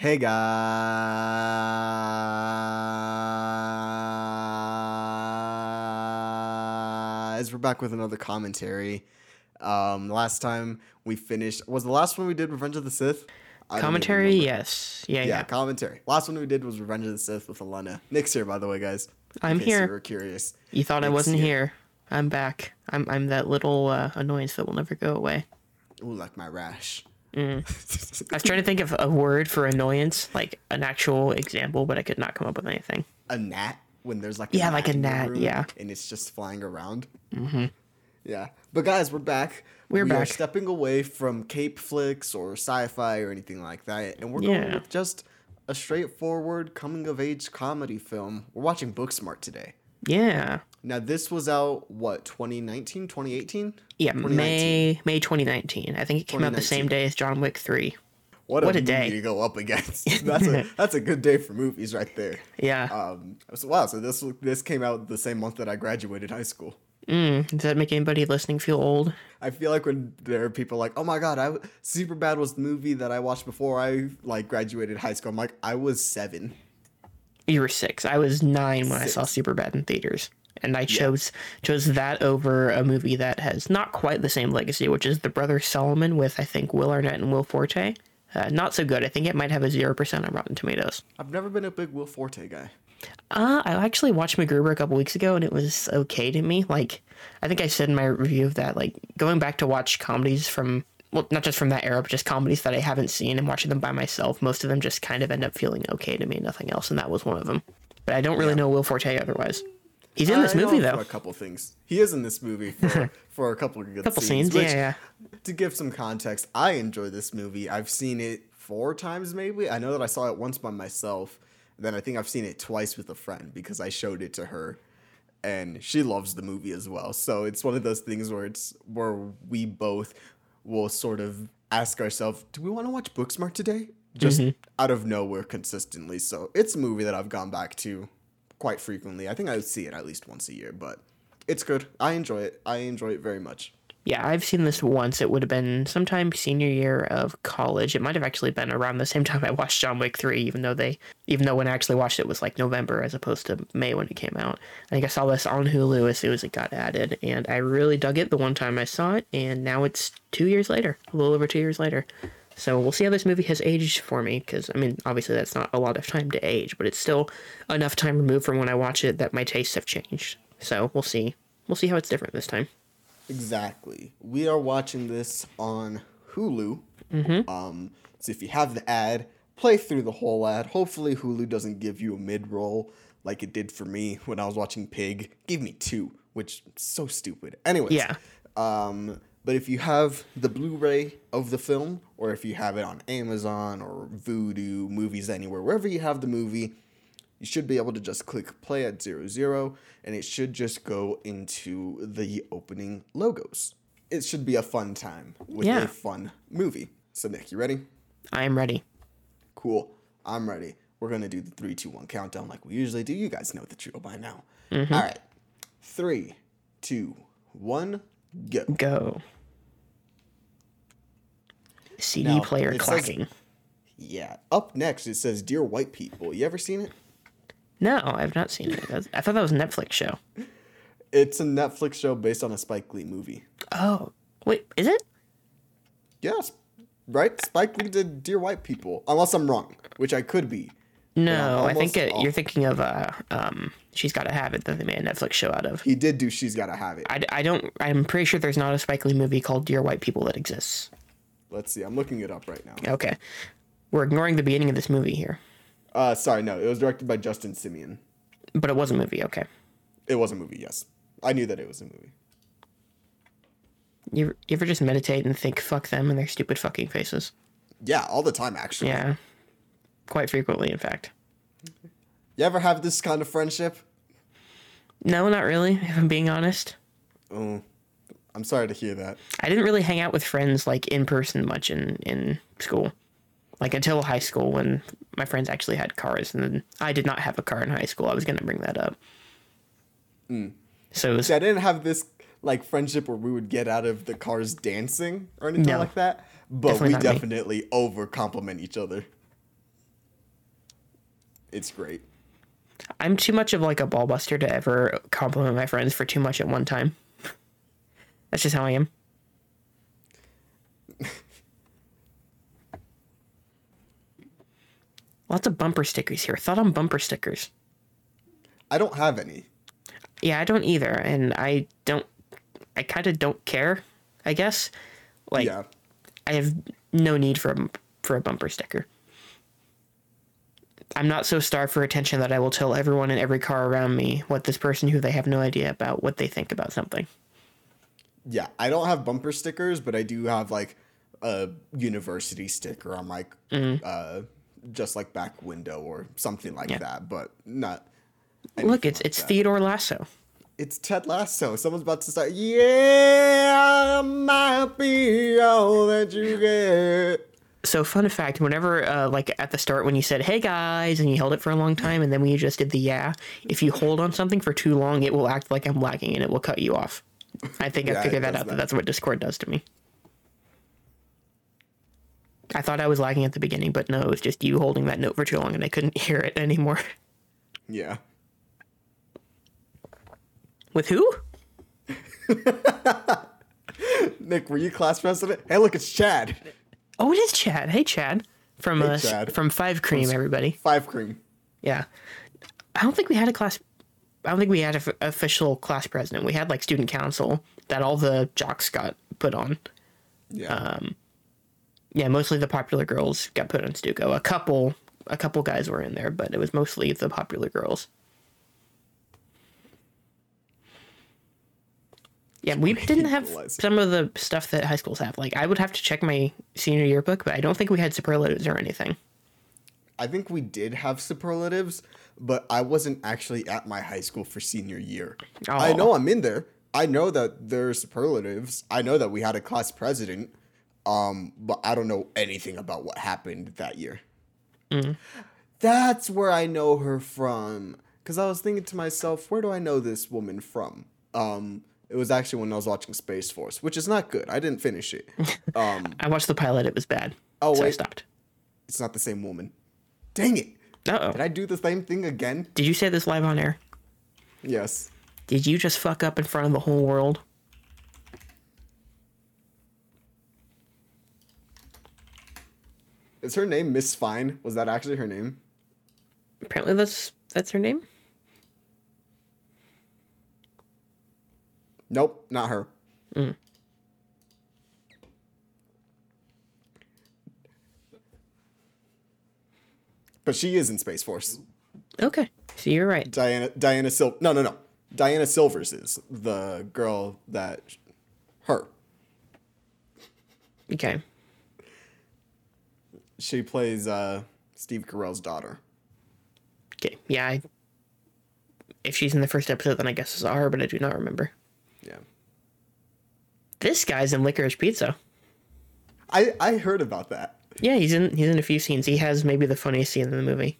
Hey guys, we're back with another commentary. Um, last time we finished was the last one we did Revenge of the Sith. I Commentary, yes. Yeah, Yeah, yeah. commentary. Last one we did was Revenge of the Sith with Elena. Nick's here, by the way, guys. I'm case You here. were curious. You thought I wasn't here. here. I'm back. I'm I'm that little uh, annoyance that will never go away. Ooh, like my rash. I was trying to think of a word for annoyance, like an actual example, but I could not come up with anything. a gnat when there's like a Yeah, like a gnat, yeah. and it's just flying around. Mm-hmm. Yeah, but guys, we're back. We're we back. stepping away from cape flicks or sci-fi or anything like that, and we're Yeah. going with just a straightforward coming of age comedy film. We're watching Booksmart today. Yeah. Now this was out what 2019, 2018? Yeah, 2019. May May 2019. I think it came out the same day as John Wick 3. What a, What a day. to go up against. that's a that's a good day for movies right there. Yeah. Um, so wow, so this this came out the same month that I graduated high school. Mm, does that make anybody listening feel old? I feel like when there are people like, "Oh my god, I Superbad was the movie that I watched before I like graduated high school." I'm like, I was seven. You were six. I was nine when I saw Six. Superbad in theaters, and I chose chose that over a movie that has not quite the same legacy, which is The Brother Solomon with I think Will Arnett and Will Forte. Uh, not so good. I think it might have a zero percent on Rotten Tomatoes. I've never been a big Will Forte guy. Uh, I actually watched MacGruber a couple weeks ago, and it was okay to me. Like, I think I said in my review of that, like going back to watch comedies from well, not just from that era, but just comedies that I haven't seen and watching them by myself. Most of them just kind of end up feeling okay to me, nothing else, and that was one of them. But I don't really know Will Forte otherwise. He's in this I movie him for though. a couple things. He is in this movie for for a couple of good Couple scenes. scenes, which, yeah, To give some context, I enjoy this movie. I've seen it four times maybe. I know that I saw it once by myself. Then I think I've seen it twice with a friend because I showed it to her, and she loves the movie as well. So it's one of those things where it's where we both will sort of ask ourselves, "Do we want to watch Booksmart today?" Just mm-hmm. out of nowhere, consistently. So it's a movie that I've gone back to quite frequently. I think I see it at least once a year, but it's good. I enjoy it. I enjoy it very much. Yeah, I've seen this once. It would have been sometime senior year of college. It might have actually been around the same time I watched John Wick 3, even though they even though when I actually watched it was like November as opposed to May when it came out. I think I saw this on Hulu as soon as it got added, and I really dug it the one time I saw it, and now it's two years later, a little over two years later. So we'll see how this movie has aged for me, because I mean, obviously that's not a lot of time to age, but it's still enough time removed from when I watch it that my tastes have changed. So we'll see. We'll see how it's different this time. Exactly. We are watching this on Hulu. Um, so if you have the ad, play through the whole ad. Hopefully, Hulu doesn't give you a mid roll like it did for me when I was watching Pig. Give me two, which is so stupid. Anyways. Yeah. Um, but if you have the Blu-ray of the film, or if you have it on Amazon or Vudu, Movies Anywhere, wherever you have the movie, you should be able to just click play at zero zero, and it should just go into the opening logos. It should be a fun time with Yeah. a fun movie. So Nick, you ready? I am ready. Cool. I'm ready. We're gonna do the three, two, one countdown like we usually do. You guys know the drill by now. Mm-hmm. All right. Three, two, one, go. Go. CD Now, player it says- clacking. Yeah. Up next, it says "Dear White People." You ever seen it? No, I've not seen it. I thought that was a Netflix show. It's a Netflix show based on a Spike Lee movie. Oh, wait, is it? Yes, right. Spike Lee did "Dear White People," unless I'm wrong, which I could be. No, I think it, you're thinking of uh, um, she's got to have it that they made a Netflix show out of. He did do "She's Gotta Have It." I, I don't. I'm pretty sure there's not a Spike Lee movie called Dear White People that exists. Let's see. I'm looking it up right now. Okay, we're ignoring the beginning of this movie here, Uh, sorry, no. It was directed by Justin Simien. but it was a movie. Okay, It was a movie. Yes, I knew that it was a movie. you you ever just meditate and think fuck them and their stupid fucking faces? Yeah, all the time actually. Yeah, quite frequently, in fact. You ever have this kind of friendship? No, not really. If I'm being honest. Oh, I'm sorry to hear that. I didn't really hang out with friends like in person much in in school, like until high school when my friends actually had cars, and then I did not have a car in high school. I was gonna bring that up. Mm. So it was, See, I didn't have this like friendship where we would get out of the cars dancing or anything No. like that. But Definitely we not me. definitely over compliment each other. It's great. I'm too much of like a ball buster to ever compliment my friends for too much at one time. That's just how I am. Lots of bumper stickers here. Thought on bumper stickers. I don't have any. Yeah, I don't either, and I don't. I kind of don't care. I guess. Like, yeah. I have no need for a, for a bumper sticker. I'm not so starved for attention that I will tell everyone in every car around me what this person who they have no idea about what they think about something. Yeah, I don't have bumper stickers, but I do have like a university sticker on my uh just like back window or something like Yeah. that, but not Look, it's it's Theodore Lasso. it's Ted Lasso. Someone's about to start. Yeah, might be all that you get. So, fun fact: whenever, uh, like at the start, when you said "Hey guys" and you held it for a long time, and then when you just did the "Yeah," if you hold on something for too long, it will act like I'm lagging and it will cut you off. I think Yeah, I figured that out. That that. that's what Discord does to me. I thought I was lagging at the beginning, but no, it was just you holding that note for too long, and I couldn't hear it anymore. Yeah. With who? Nick, were you class president? Hey, look, it's Chad. Oh, it is Chad. Hey, Chad. From Hey, uh, Chad. from Five Cream, everybody. Five cream. Yeah. I don't think we had a class. I don't think we had an official class president. We had like student council that all the jocks got put on. Yeah. Um, yeah, mostly the popular girls got put on Stuco. A couple, a couple guys were in there, but it was mostly the popular girls. Yeah, we didn't have some of the stuff that high schools have. Like, I would have to check my senior yearbook, but I don't think we had superlatives or anything. I think we did have superlatives, but I wasn't actually at my high school for senior year. I know I'm in there. I know that there are superlatives. I know that we had a class president. Um, but I don't know anything about what happened that year. That's where I know her from. Cause I was thinking to myself, where do I know this woman from? Um, it was actually when I was watching Space Force, which is not good. I didn't finish it. Um, I watched the pilot; it was bad. Oh, so I stopped. it's not the same woman. Dang it! Uh oh. Did I do the same thing again? Did you say this live on air? Yes. Did you just fuck up in front of the whole world? Is her name Miss Fine? Was that actually her name? Apparently, that's that's her name. Nope, not her. But she is in Space Force. Okay, so you're right. Diana Diana Sil No, no, no. Diana Silvers is the girl that her. Okay, She plays uh Steve Carell's daughter. okay, yeah. I, if she's in the first episode, then I guess it's her, but I do not remember. Yeah. This guy's in Licorice Pizza. I I heard about that. Yeah, he's in he's in a few scenes. He has maybe the funniest scene in the movie.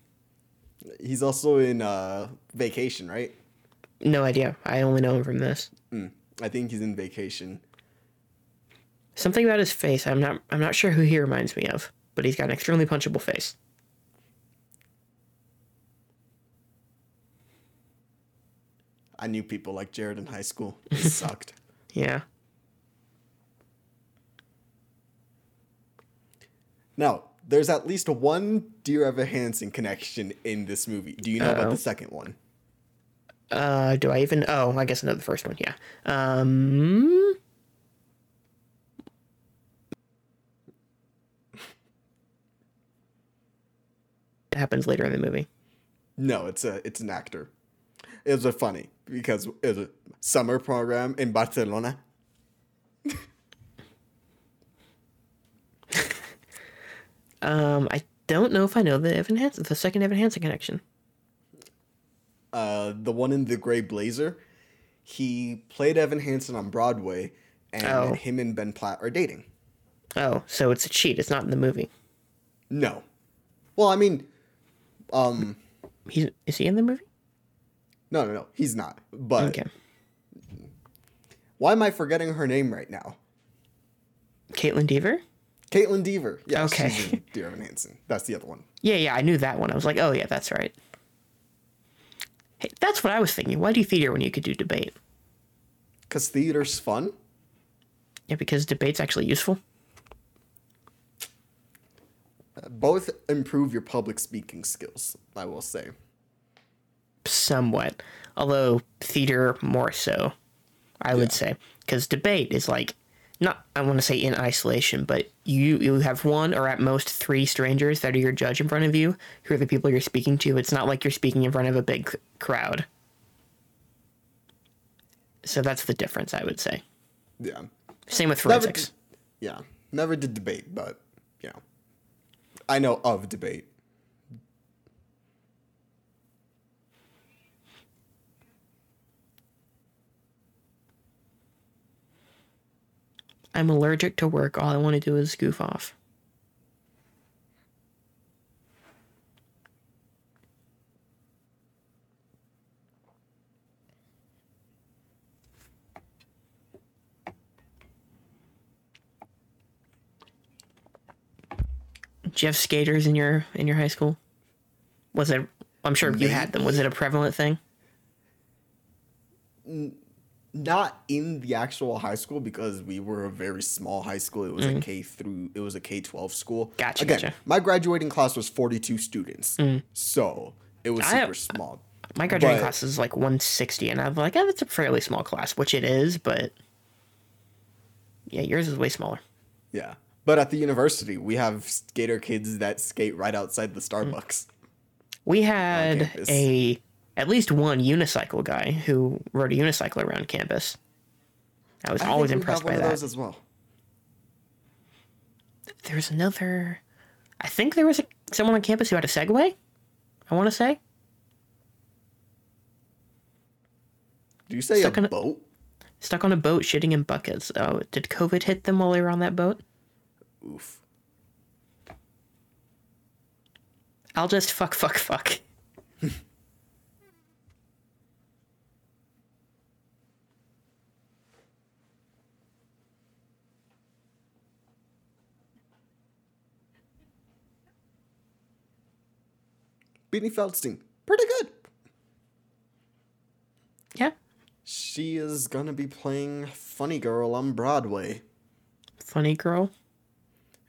He's also in uh Vacation, right? No idea. I only know him from this. I think he's in Vacation. Something about his face. I'm not. I'm not sure who he reminds me of, but he's got an extremely punchable face. I knew people like Jared in high school. It sucked. Yeah. Now, there's at least one Dear Evan Hansen connection in this movie. Do you know about Uh-oh. the second one? Uh, do I even? Oh, I guess I know the first one. Yeah. Um. It happens later in the movie. No, it's a it's an actor. It was a funny because it was a summer program in Barcelona. Um, I don't know if I know the Evan Hansen, the second Evan Hansen connection. Uh, the one in the gray blazer. He played Evan Hansen on Broadway, and Oh. him and Ben Platt are dating. Oh, so it's a cheat. It's not in the movie. No, well, I mean, um, He's is he in the movie? no, no, no, he's not. But Okay. why am I forgetting her name right now? Kaitlyn Dever. Kaitlyn Dever. Yeah, Okay. she's in Dear Evan Hansen. That's the other one. Yeah, yeah, I knew that one. I was like, oh yeah, that's right. Hey, that's what I was thinking. Why do theater when you could do debate? Because theater's fun. Yeah, because debate's actually useful. Both improve your public speaking skills, I will say. Somewhat. Although theater more so, I would say. Because debate is like, not, I want to say in isolation, but you, you have one or at most three strangers that are your judge in front of you, who are the people you're speaking to. It's not like you're speaking in front of a big crowd. So that's the difference, I would say. Yeah. Same with Never forensics. did, yeah. Never did debate, but, you know. I know of debate. I'm allergic to work. All I want to do is goof off. Do you have skaters in your in your high school? Was it? I'm sure you had them. Was it a prevalent thing? Not in the actual high school because we were a very small high school. It was a K through it was a K twelve school. Mm. Gotcha, Again, gotcha. Mm. my graduating class was forty two students. So it was I- super small. My graduating But- class is like 160, and I'm like, oh, that's a fairly small class, which it is, but yeah, yours is way smaller. Yeah. But at the university, we have skater kids that skate right outside the Starbucks. We had a at least one unicycle guy who rode a unicycle around campus. I was I always think we impressed have one by of that. those as well. There's another. I think there was a, someone on campus who had a Segway. I want to say Do you say Stuck a in a- boat? stuck on a boat shitting in buckets. Oh, did COVID hit them while they were on that boat? Oof. I'll just fuck, fuck, fuck. Beanie Feldstein, pretty good. Yeah, She is gonna be playing Funny Girl on Broadway. funny girl.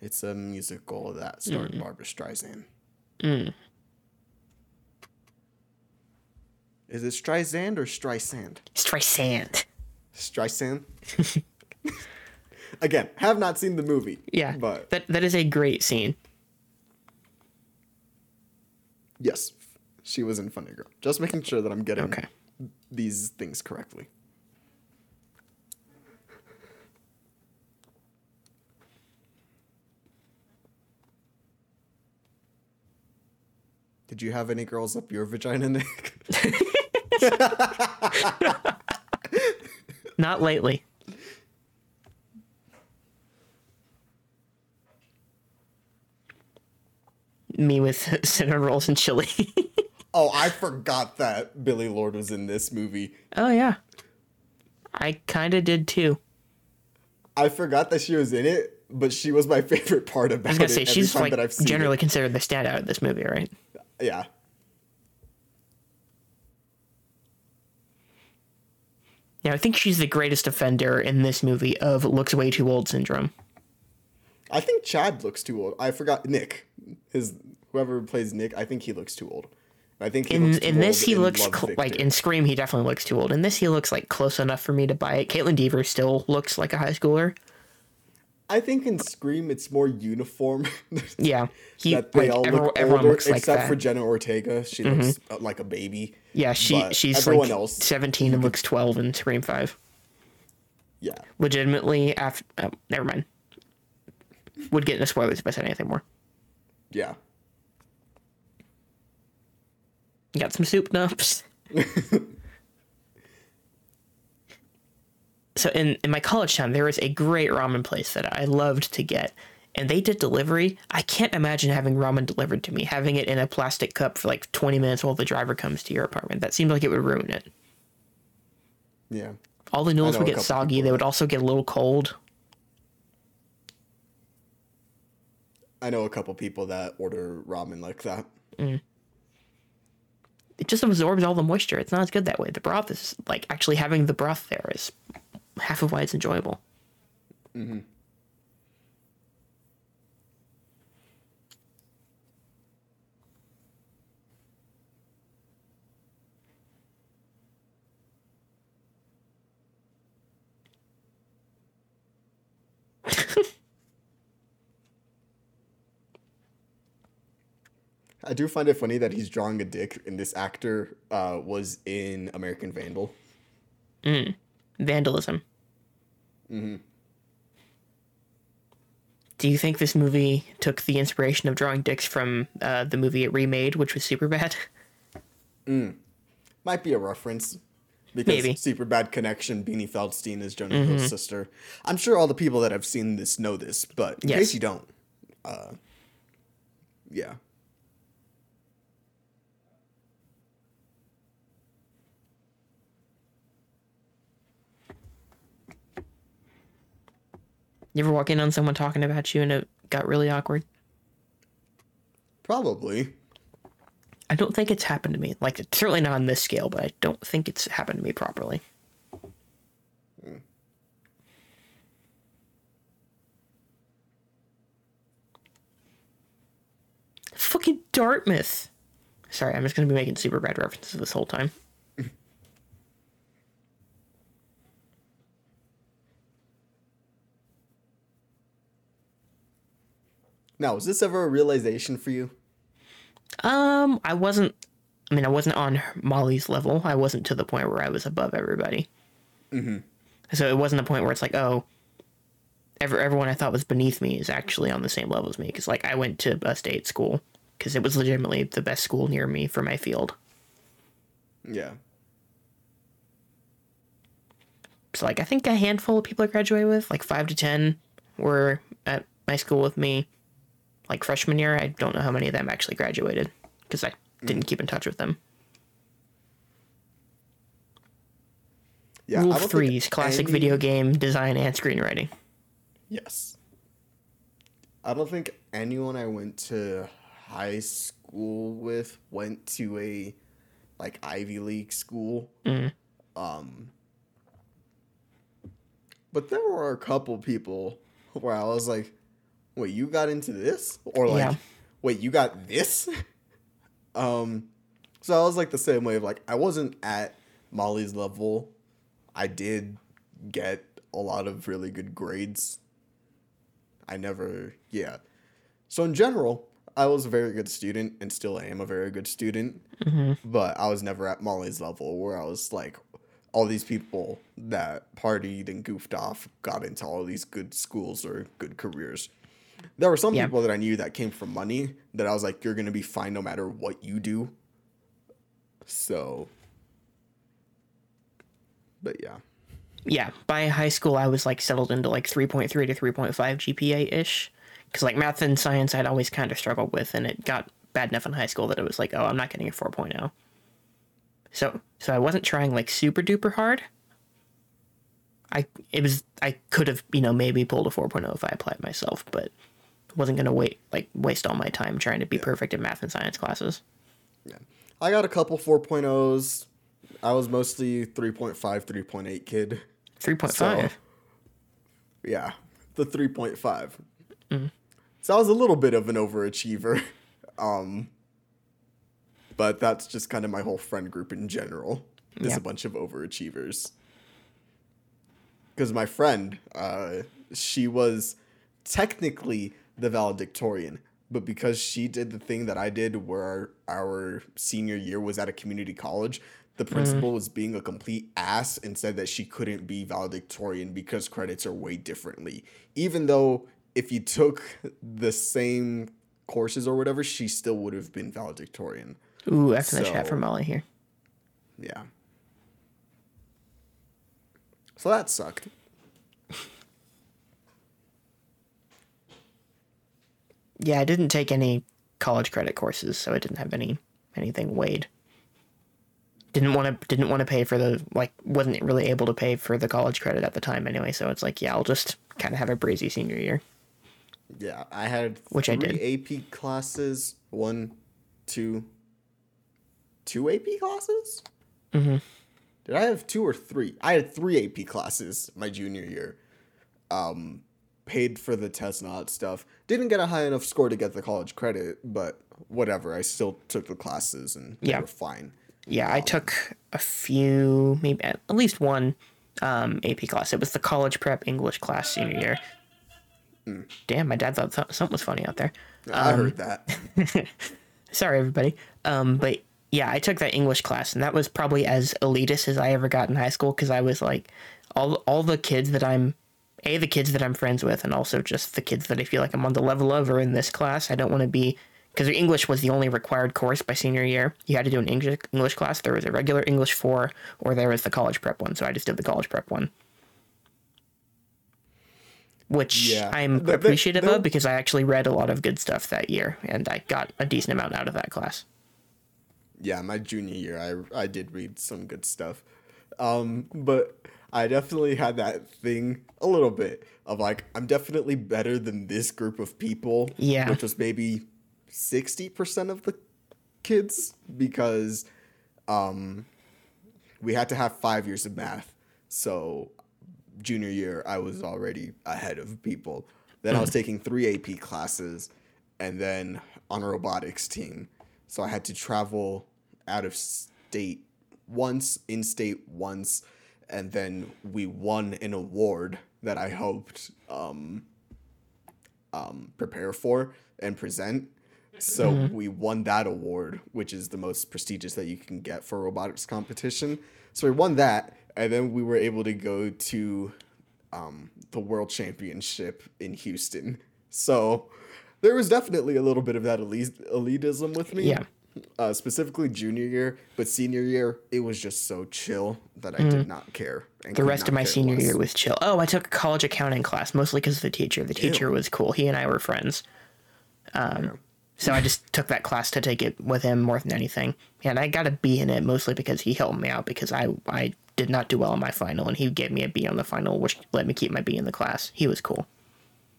It's a musical that starred Barbara Streisand. Mm. Is it Streisand or Streisand? Streisand. Streisand. Again, have not seen the movie. Yeah, but that that is a great scene. Yes, she was in Funny Girl. Just making sure that I'm getting Okay. these things correctly. Did you have any girls up your vagina, Nick? Not lately. Me with cinnamon rolls and chili. oh, I forgot that Billie Lourd was in this movie. oh yeah, I kind of did too. I forgot that she was in it, but she was my favorite part about I was gonna it say she's like that I've seen generally considered the standout of this movie, right? Yeah. Yeah, I think she's the greatest offender in this movie of looks way too old syndrome. I think Chad looks too old. I forgot Nick. His whoever plays Nick, I think he looks too old. I think he In looks in this he looks cl- like in Scream he definitely looks too old. In this he looks like close enough for me to buy it. Kaitlyn Dever still looks like a high schooler. I think in Scream it's more uniform. Yeah, he that they like all everyone, look everyone older, looks like except that. Mm-hmm. for Jenna Ortega. She looks uh, like a baby. yeah, she she's everyone like else, seventeen and looks twelve in Scream Five. Yeah. Legitimately, after oh, never mind. Would get into spoilers if I said anything more. Yeah. Got some soup nups. so in, in my college town, there was a great ramen place that I loved to get. And they did delivery. I can't imagine having ramen delivered to me, having it in a plastic cup for like 20 minutes while the driver comes to your apartment. That seemed like it would ruin it. Yeah. All the noodles would get soggy. They would also get a little cold. I know a couple people that order ramen like that. Mm. It just absorbs all the moisture. It's not as good that way. The broth is like actually having the broth there is half of why it's enjoyable. Mm-hmm. I do find it funny that he's drawing a dick, and this actor uh, was in American Vandal. Vandalism. Mm-hmm. Do you think this movie took the inspiration of drawing dicks from uh, the movie it remade, which was Superbad? Might be a reference. Because Maybe. Superbad connection. Beanie Feldstein is Jonah Hill's sister. I'm sure all the people that have seen this know this, but in Yes. case you don't, uh, yeah. You ever walk in on someone talking about you and it got really awkward? Probably. I don't think it's happened to me. Like, it's certainly not on this scale, but I don't think it's happened to me properly. Fucking Dartmouth. Sorry, I'm just gonna be making Superbad references this whole time. Now, was this ever a realization for you? Um, I wasn't. I mean, I wasn't on Molly's level. I wasn't to the point where I was above everybody. Mm-hmm. So it wasn't a point where it's like, oh, every, everyone I thought was beneath me is actually on the same level as me. Because like I went to a state school because it was legitimately the best school near me for my field. Yeah. So like I think a handful of people I graduated with, like five to ten, were at my school with me. Like freshman year, I don't know how many of them actually graduated because I didn't keep in touch with them. Yeah. Rule of threes: classic any- video game design and screenwriting. Yes. I don't think anyone I went to high school with went to a like Ivy League school. Um but there were a couple people where I was like, "Wait, you got into this?" Or like, Yeah. "Wait, you got this?" um so I was like the same way of like I wasn't at Molly's level. I did get a lot of really good grades I never, yeah. So in general, I was a very good student and still am a very good student. But I was never at Molly's level where I was like, all these people that partied and goofed off got into all these good schools or good careers. There were some Yeah. people that I knew that came from money that I was like, you're going to be fine no matter what you do. So, but yeah. Yeah, by high school, I was like settled into like 3.3 to 3.5 GPA ish. Because like math and science, I'd always kind of struggled with, and it got bad enough in high school that it was like, oh, I'm not getting a 4.0. So, so I wasn't trying like super duper hard. I it was I could have you know maybe pulled a 4.0 if I applied myself, but wasn't gonna wait like waste all my time trying to be perfect in math and science classes. Yeah. I got a couple 4.0s. I was mostly 3.5, 3.8 kid. 3.5. So, yeah, the 3.5. So I was a little bit of an overachiever. Um, but that's just kind of my whole friend group in general. Just Yeah. a bunch of overachievers. Because my friend, uh, she was technically the valedictorian, but because she did the thing that I did where our, our senior year was at a community college, the mm-hmm. principal was being a complete ass and said that she couldn't be valedictorian because credits are way differently. Even though if you took the same courses or whatever, she still would have been valedictorian. Ooh, after the chat from Molly here. Yeah. So that sucked. Yeah, I didn't take any college credit courses, so I didn't have any anything weighed. Didn't want to didn't want to pay for the like wasn't really able to pay for the college credit at the time anyway, so it's like yeah, I'll just kind of have a breezy senior year. Yeah, I had Which I did AP classes. One, two, two AP classes. Mm-hmm. Did I have two or three? I had three AP classes my junior year. Um, paid for the test and stuff. Didn't get a high enough score to get the college credit, but whatever. I still took the classes and they were fine. Yeah, I took a few, maybe at least one um, AP class. It was the college prep English class senior year. Damn, my dad thought something was funny out there. I Um, heard that. Sorry, everybody. Um, but yeah, I took that English class, and that was probably as elitist as I ever got in high school because I was like, all all the kids that I'm, a the kids that I'm friends with, and also just the kids that I feel like I'm on the level of or in this class. I don't want to be because English was the only required course by senior year. You had to do an English English class. There was a regular English four, or there was the college prep one. So I just did the college prep one. Which Yeah. I'm appreciative of because I actually read a lot of good stuff that year, and I got a decent amount out of that class. yeah, my junior year, I I did read some good stuff, um, but I definitely had that thing a little bit of like I'm definitely better than this group of people. Yeah. which was maybe sixty percent of the kids because um, we had to have five years of math, so junior year I was already ahead of people. Then I was taking three AP classes, and then on a robotics team. So I had to travel out of state once, in state once, and then we won an award that I hoped um, um, prepare for and present. So we won that award, which is the most prestigious that you can get for a robotics competition. So we won that, and then we were able to go to um, the World Championship in Houston. So there was definitely a little bit of that elite- elitism with me. Yeah. Uh, specifically junior year, but senior year, it was just so chill that I did not care. Mm. The rest of my senior less. year was chill. Oh, I took a college accounting class mostly because of the teacher. The teacher was cool. He and I were friends. Um, so I just took that class to take it with him more than anything. And I got a B in it mostly because he helped me out because I I did not do well on my final and he gave me a B on the final, which let me keep my B in the class. He was cool.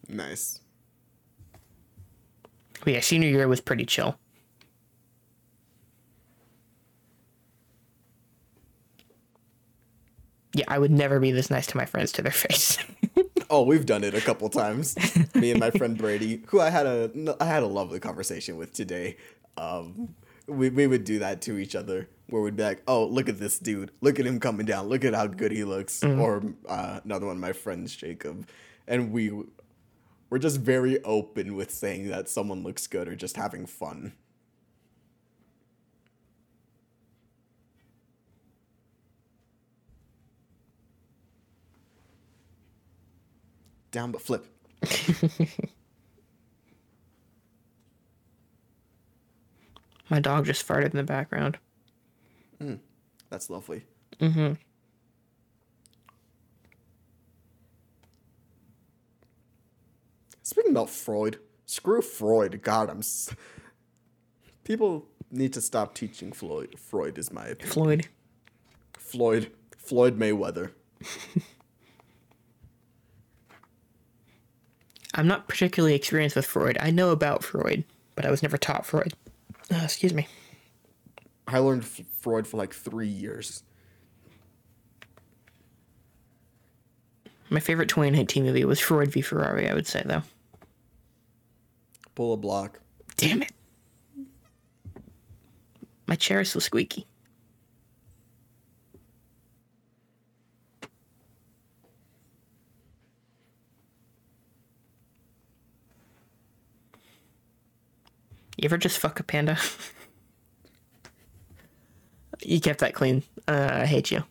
Nice. But yeah, senior year was pretty chill. Yeah, I would never be this nice to my friends to their face. Oh, we've done it a couple times. Me and my friend Brady, who I had a I had a lovely conversation with today. Um, we we would do that to each other, where we'd be like, "Oh, look at this dude! Look at him coming down! Look at how good he looks!" Or uh, another one of my friends, Jacob, and we we're just very open with saying that someone looks good or just having fun. Down but flip. my dog just farted in the background. Hmm, that's lovely. Mm-hmm. Speaking about Freud, screw Freud. God, I'm. S- People need to stop teaching Floyd. Freud is my opinion. Floyd. Floyd. Floyd Mayweather. I'm not particularly experienced with Freud. I know about Freud, but I was never taught Freud. Uh, excuse me. I learned F- Freud for like three years. My favorite 2019 movie was Freud v Ferrari, I would say, though. Pull a block. Damn it. My chair is so squeaky. You ever just fuck a panda? you kept that clean. Uh, I hate you.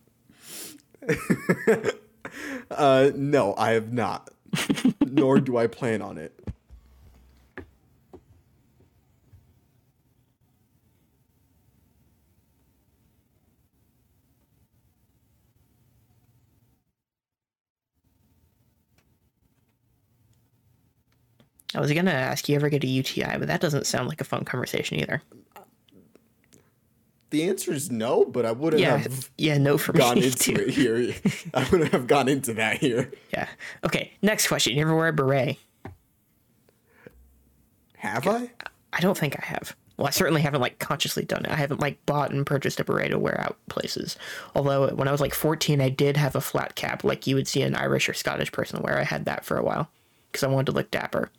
Uh, no, I have not. Nor do I plan on it. I was gonna ask you ever get a UTI, but that doesn't sound like a fun conversation either. The answer is no, but I wouldn't Yeah, have yeah, no for gone me into too. it here. I wouldn't have gone into that here. Yeah. Okay. Next question. You ever wear a beret? Have I? I don't think I have. Well, I certainly haven't like consciously done it. I haven't like bought and purchased a beret to wear out places. Although when I was like 14, I did have a flat cap like you would see an Irish or Scottish person wear. I had that for a while because I wanted to look dapper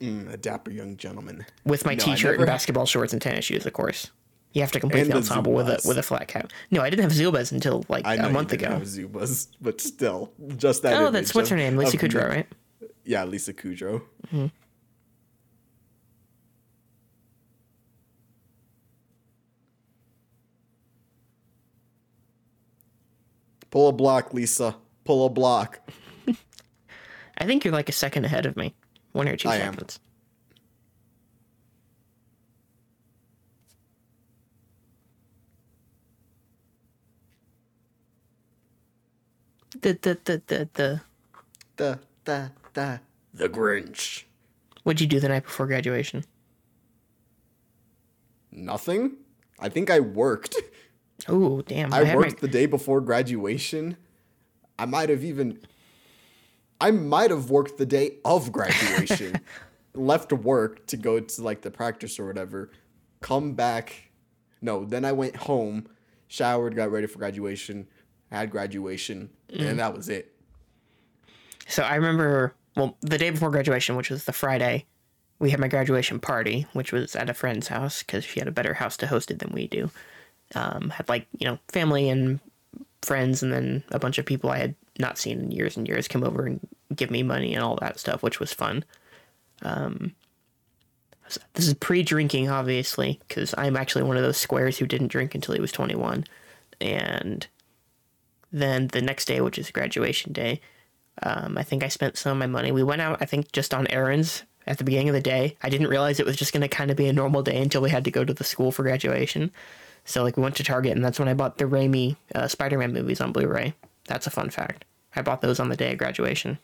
Mm, a dapper young gentleman. with my No, I t-shirt and never- basketball shorts and tennis shoes, of course. You have to complete And the the ensemble with a with a flat cap. No, I didn't have Zubaz until like I know a you month didn't ago. have Zubaz, but still, just that. Oh, image that's what's her of- name, Lisa of Kudrow, Nick- right? Yeah, Lisa Kudrow. Pull a block, Lisa. Pull a block. I think you're like a second ahead of me, one or two I am. seconds. The the the the the. Da da da. The Grinch. What'd you do the night before graduation? Nothing. I think I worked. Oh damn! I had worked my- the day before graduation. I might have even. I might have worked the day of graduation. Left work to go to like the practice or whatever. Come back. No, then I went home, showered, got ready for graduation, had graduation, Mm. and that was it. So I remember, well, the day before graduation, which was the Friday, we had my graduation party, which was at a friend's house because she had a better house to host it than we do. Um, had like you know family and friends, and then a bunch of people I had not seen in years and years come over and give me money and all that stuff, which was fun. Um, this is pre-drinking, obviously, because I'm actually one of those squares who didn't drink until he was 21, and then the next day, which is graduation day, um, I think I spent some of my money. We went out, I think, just on errands at the beginning of the day. I didn't realize it was just going to kind of be a normal day until we had to go to the school for graduation. So, like, we went to Target, and that's when I bought the Raimi uh, Spider Man movies on Blu ray. That's a fun fact. I bought those on the day of graduation.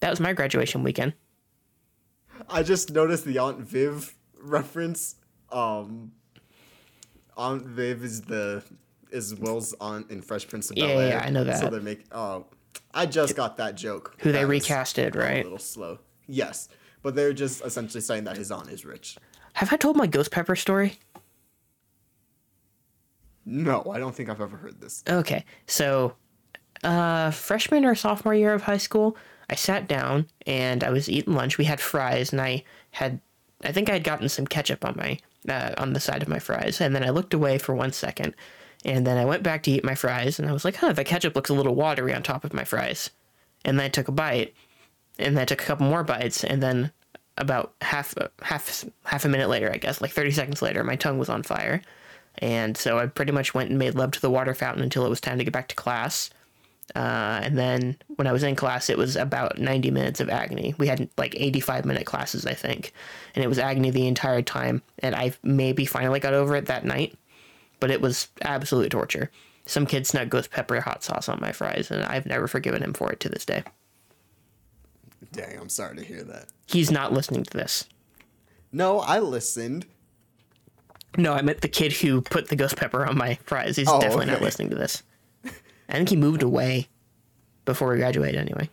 That was my graduation weekend. I just noticed the Aunt Viv reference. Um, Aunt Viv is the is Will's aunt in Fresh Prince of Bel Air. yeah, I know that. So they make. Oh, I just got that joke. Who they That was recasted, right? A little slow. Yes, but they're just essentially saying that his aunt is rich. Have I told my Ghost Pepper story? No, I don't think I've ever heard this. Okay, so uh, freshman or sophomore year of high school, I sat down and I was eating lunch. We had fries, and I had, I think I had gotten some ketchup on my uh, on the side of my fries, and then I looked away for one second, and then I went back to eat my fries, and I was like, huh, the ketchup looks a little watery on top of my fries, and then I took a bite, and then I took a couple more bites, and then about half half half a minute later, I guess, like thirty seconds later, my tongue was on fire. And so I pretty much went and made love to the water fountain until it was time to get back to class. Uh, and then when I was in class, it was about 90 minutes of agony. We had like 85 minute classes, I think. And it was agony the entire time. And I maybe finally got over it that night, but it was absolute torture. Some kid snuck ghost pepper hot sauce on my fries, and I've never forgiven him for it to this day. Dang, I'm sorry to hear that. He's not listening to this. No, I listened. No, I meant the kid who put the ghost pepper on my fries. He's Oh, definitely not okay. listening to this. I think he moved away before we graduated anyway.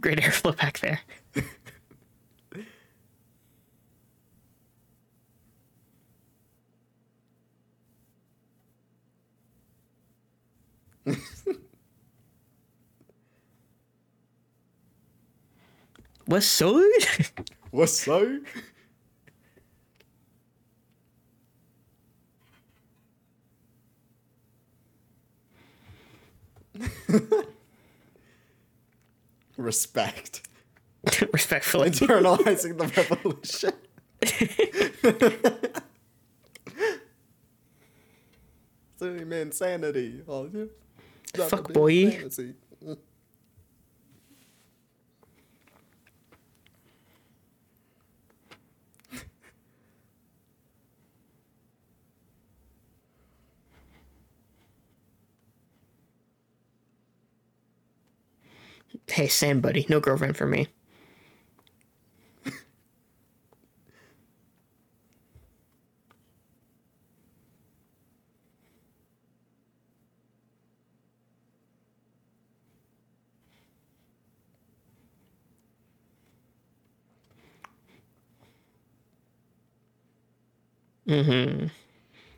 Great airflow back there. What's so? What's up? Respect. Respectfully. Internalizing the revolution. Same insanity. Oh, yeah. Fuck boy. fantasy. Hey, Sam, buddy, no girlfriend for me. Mm-hmm.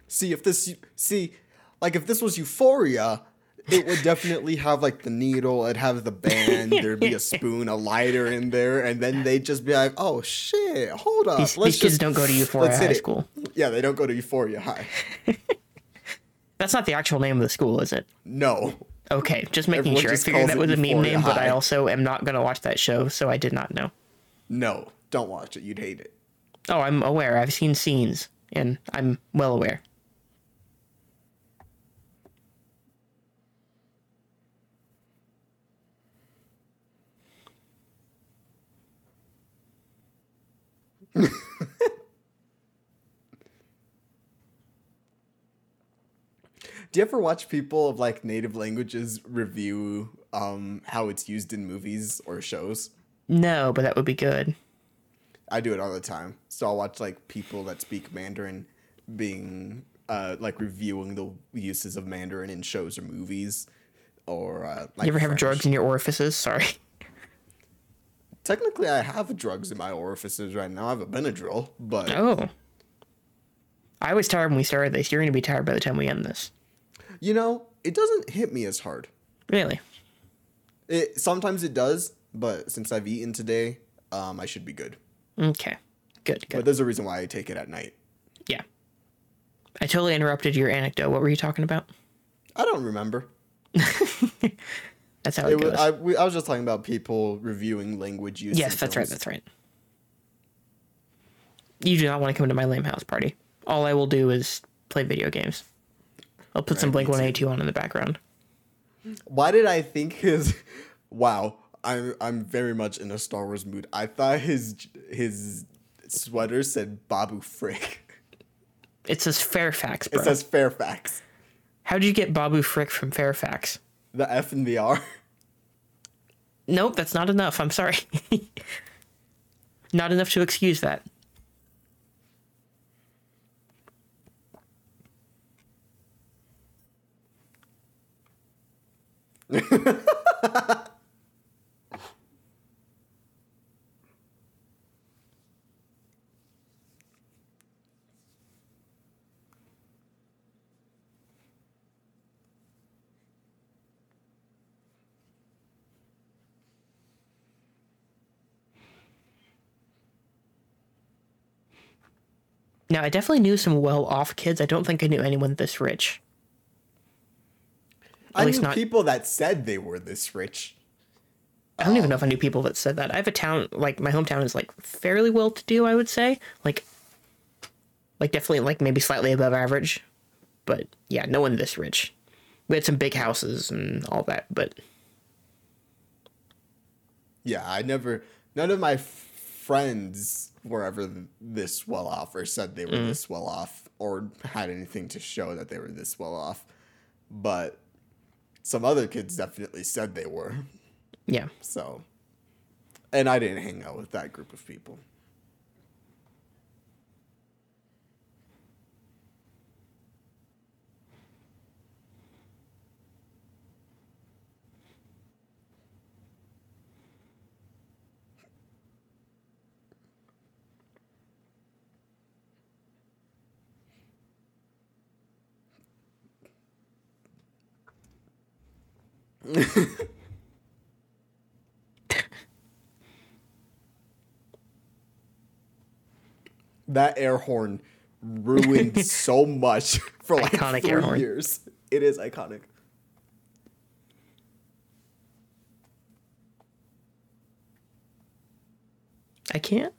See if this see, like if this was Euphoria, it would definitely have like the needle, it'd have the band, there'd be a spoon, a lighter in there, and then they'd just be like, "Oh shit, hold up, These, let's these kids don't go to Euphoria High it." School. Yeah, they don't go to Euphoria High. That's not the actual name of the school, is it? No. Okay, just making Everyone sure. I figured that was a meme name, but I also am not going to watch that show, so I did not know. No, don't watch it. You'd hate it. Oh, I'm aware. I've seen scenes, and I'm well aware. Do you ever watch people of like native languages review um how it's used in movies or shows? No, but that would be good. I do it all the time. So I'll watch like people that speak Mandarin being uh like reviewing the uses of Mandarin in shows or movies or uh like You ever have French. drugs in your orifices? Sorry. Technically I have drugs in my orifices right now. I have a Benadryl, but Oh. I was tired when we started this. You're going to be tired by the time we end this. You know, it doesn't hit me as hard. Really? It sometimes it does, but since I've eaten today, um I should be good. Okay. Good, But there's a reason why I take it at night. Yeah. I totally interrupted your anecdote. What were you talking about? I don't remember. That's how it, It was, goes. I, we, I was just talking about people reviewing language use. yes, that's right. That's right. You do not want to come to my lame house party. All I will do is play video games. I'll put some Right, Blink me One Eighty Two on in the background. Why did I think his? Wow, I'm I'm very much in a Star Wars mood. I thought his his sweater said Babu Frick. It says Fairfax, It says Fairfax. How did you get Babu Frick from Fairfax? The F and the R. Nope, that's not enough. I'm sorry. not enough to excuse that. Now, I definitely knew some well off kids. I don't think I knew anyone this rich. I least knew not- people that said they were this rich. I don't even know if I knew people that said that. I have a town like my hometown is like fairly well to do, I would say. Like like definitely like maybe slightly above average. But yeah, no one this rich. We had some big houses and all that, but Yeah, I never. None of my f- friends were ever this well off or said they were Mm. this well off or had anything to show that they were this well off. But some other kids definitely said they were. yeah. So, and I didn't hang out with that group of people. That air horn ruined so much for like Iconic three air horn. years. It is iconic. I can't.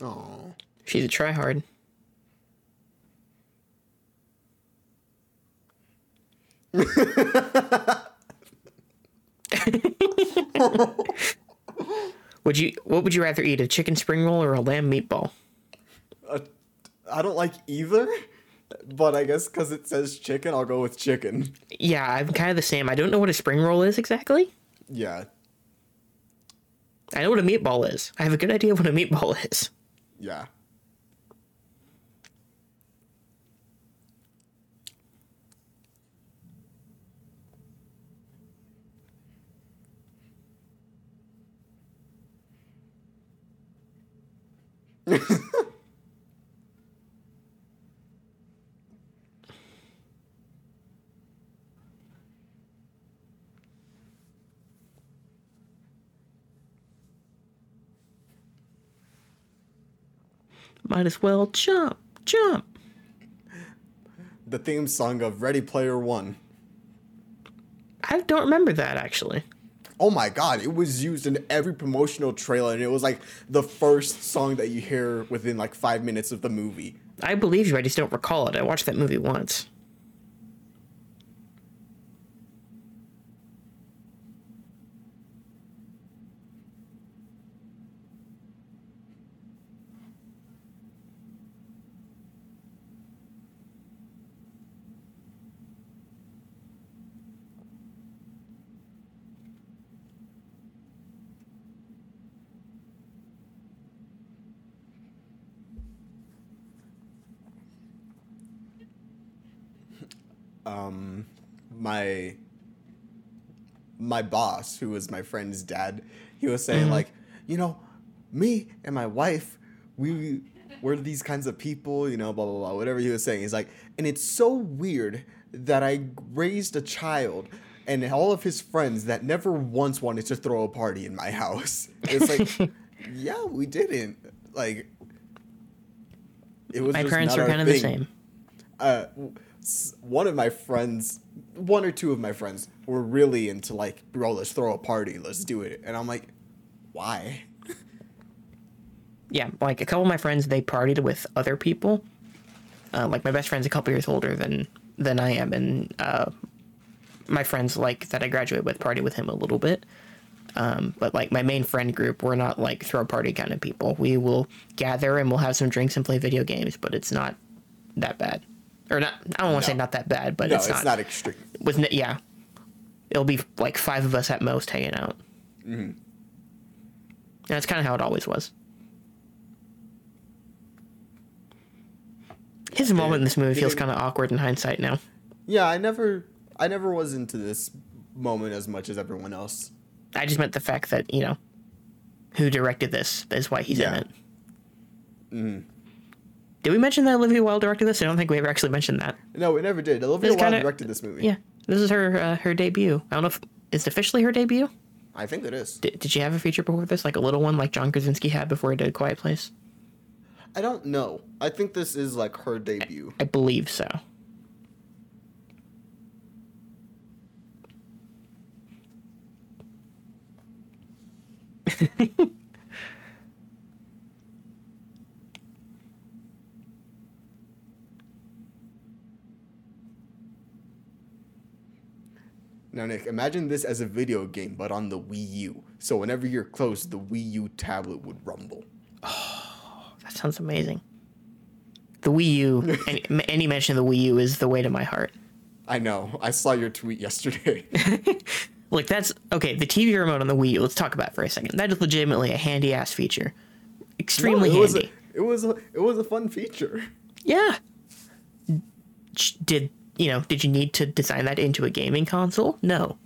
Oh, She's a tryhard. would you what would you rather eat, a chicken spring roll or a lamb meatball? I don't like either, but I guess because it says chicken, I'll go with chicken. Yeah, I'm kind of the same. I don't know what a spring roll is exactly. Yeah, I know what a meatball is. I have a good idea what a meatball is. Yeah. Might as well jump, jump. the theme song of Ready Player One. I don't remember that actually. Oh my god, it was used in every promotional trailer, and it was like the first song that you hear within like five minutes of the movie. I believe you. I just don't recall it. I watched that movie once. Um, my my boss, who was my friend's dad, he was saying like, you know, me and my wife, we were these kinds of people, you know, blah blah blah, whatever he was saying. He's like, and it's so weird that I raised a child and all of his friends that never once wanted to throw a party in my house. It's like, yeah, we didn't. Like, it was My parents are kind of the same. uh, one of my friends, one or two of my friends, were really into like, bro, let's throw a party, let's do it, and I'm like, why? Yeah, like a couple of my friends, they partied with other people. Uh, like my best friend's a couple years older than than I am, and uh, my friends like that I graduate with party with him a little bit. Um, but like my main friend group, we're not like throw party kind of people. We will gather and we'll have some drinks and play video games, but it's not that bad, or not. I don't want to say not that bad, but No, it's, it's, not. not extreme. with yeah, it'll be like five of us at most hanging out. Mm-hmm. That's kind of how it always was. His moment in this movie feels kind of awkward in hindsight now. Yeah, I never, I never was into this moment as much as everyone else. I just meant the fact that you know, who directed this is why he's in Yeah. it. Did we mention that Olivia Wilde directed this? I don't think we ever actually mentioned that. No, we never did. Olivia Wilde kinda- directed this movie. Yeah, this is her uh, her debut. I don't know if is it officially her debut. I think it is. Did, did she have a feature before this, like a little one, like John Krasinski had before he did Quiet Place? I don't know. I think this is like her debut. I believe so. Now, Nick, imagine this as a video game, but on the Wii U. So whenever you're close, the Wii U tablet would rumble. Oh, That sounds amazing. The Wii U, any, any mention of the Wii U is the way to my heart. I know. I saw your tweet yesterday. Like that's okay. The TV remote on the Wii U. Let's talk about it for a second. That is legitimately a handy ass feature. Extremely No, it was handy. a, it was a, it was a fun feature. Yeah. Did you know? Did you need to design that into a gaming console? No.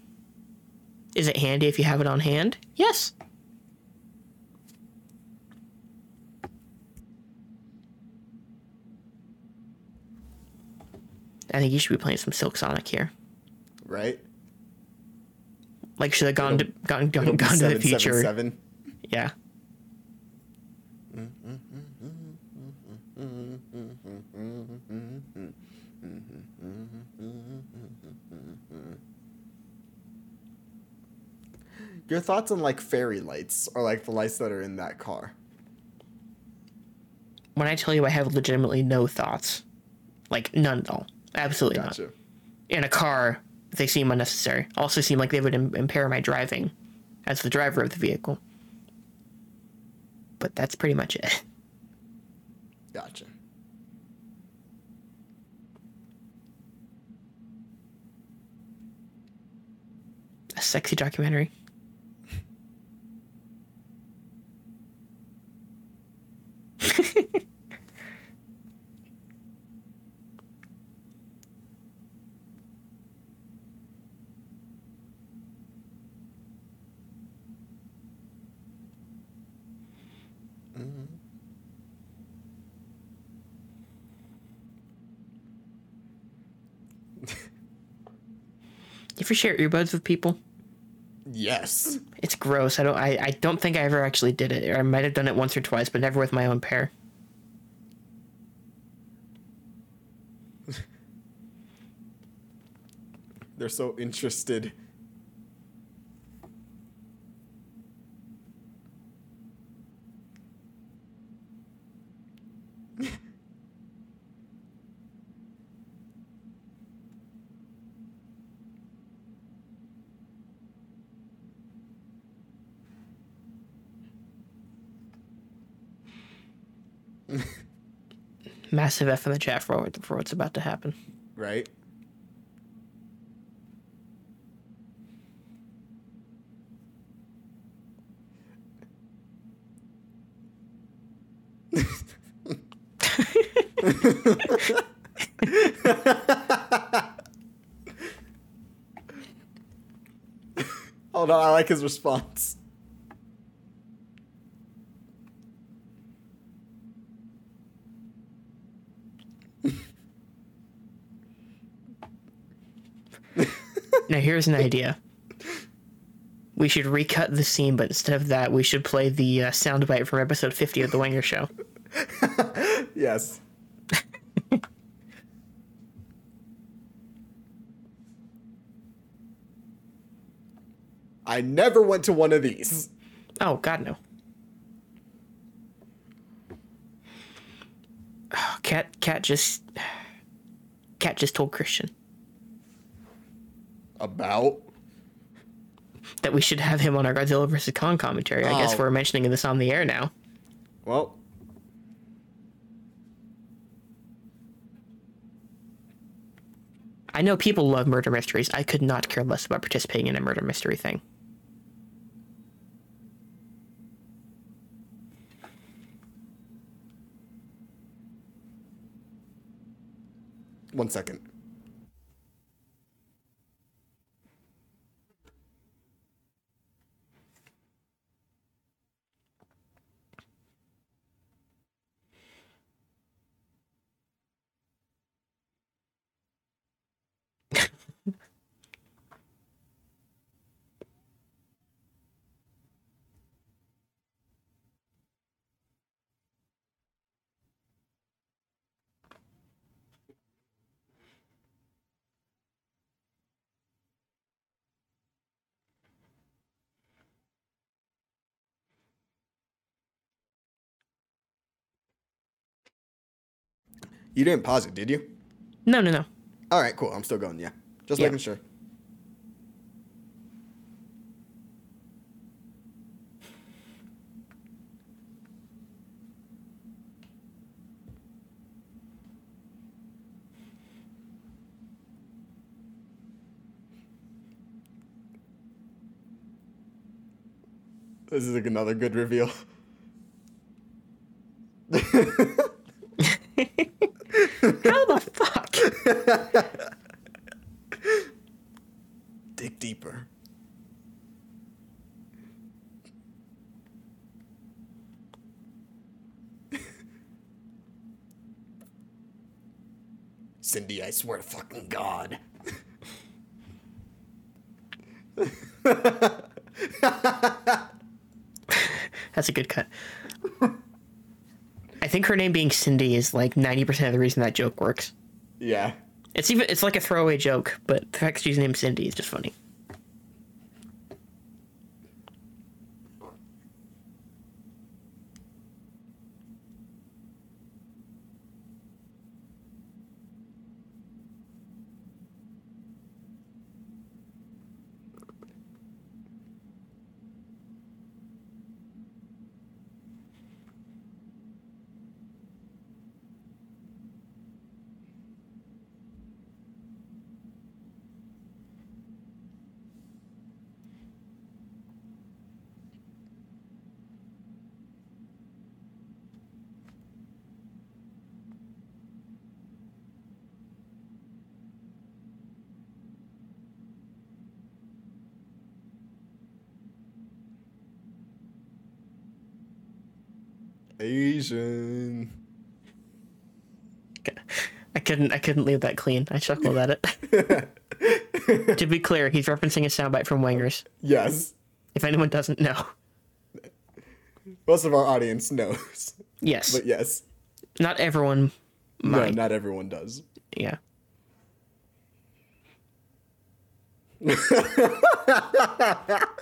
Is it handy if you have it on hand? Yes. I think you should be playing some Silk Sonic here. Right? Like should have gone to gone gone, It'll gone to the future. 777. Yeah. Mm-hmm. Mm-hmm. Mm-hmm. Your thoughts on like fairy lights or like the lights that are in that car? When I tell you I have legitimately no thoughts, like none at all, absolutely not. In a car, they seem unnecessary. Also, seem like they would Im- impair my driving as the driver of the vehicle. But that's pretty much it. Gotcha. A sexy documentary. ever share earbuds with people? Yes. It's gross. I don't. I, I don't think I ever actually did it. Or I might have done it once or twice, but never with my own pair. They're so interested. Massive F in the chat for, for what's about to happen. Right? Hold on, I like his response. Now here's an idea. We should recut the scene, but instead of that, we should play the uh, soundbite from episode 50 of The Wanger Show. Yes. I never went to one of these. Oh, God, no. Oh, Cat, Cat just, Cat just told Christian About? that we should have him on our Godzilla vs Kong commentary. I guess Oh. we're mentioning this on the air now. Well, I know people love murder mysteries. I could not care less about participating in a murder mystery thing. one second. You didn't pause it, did you? No, no, no. All right, cool. I'm still going. Yeah, just Yeah. making sure. This is like another good reveal. How the fuck? Dig deeper. Cindy, I swear to fucking God. That's a good cut. I think her name being Cindy is like 90% of the reason that joke works. Yeah. It's even it's like a throwaway joke, but the fact she's named Cindy is just funny. Asian. I couldn't I couldn't leave that clean. I chuckled at it. to be clear, he's referencing a soundbite from Wangers. Yes. If anyone doesn't know. Most of our audience knows. Yes. But yes. Not everyone No, not everyone does. Yeah.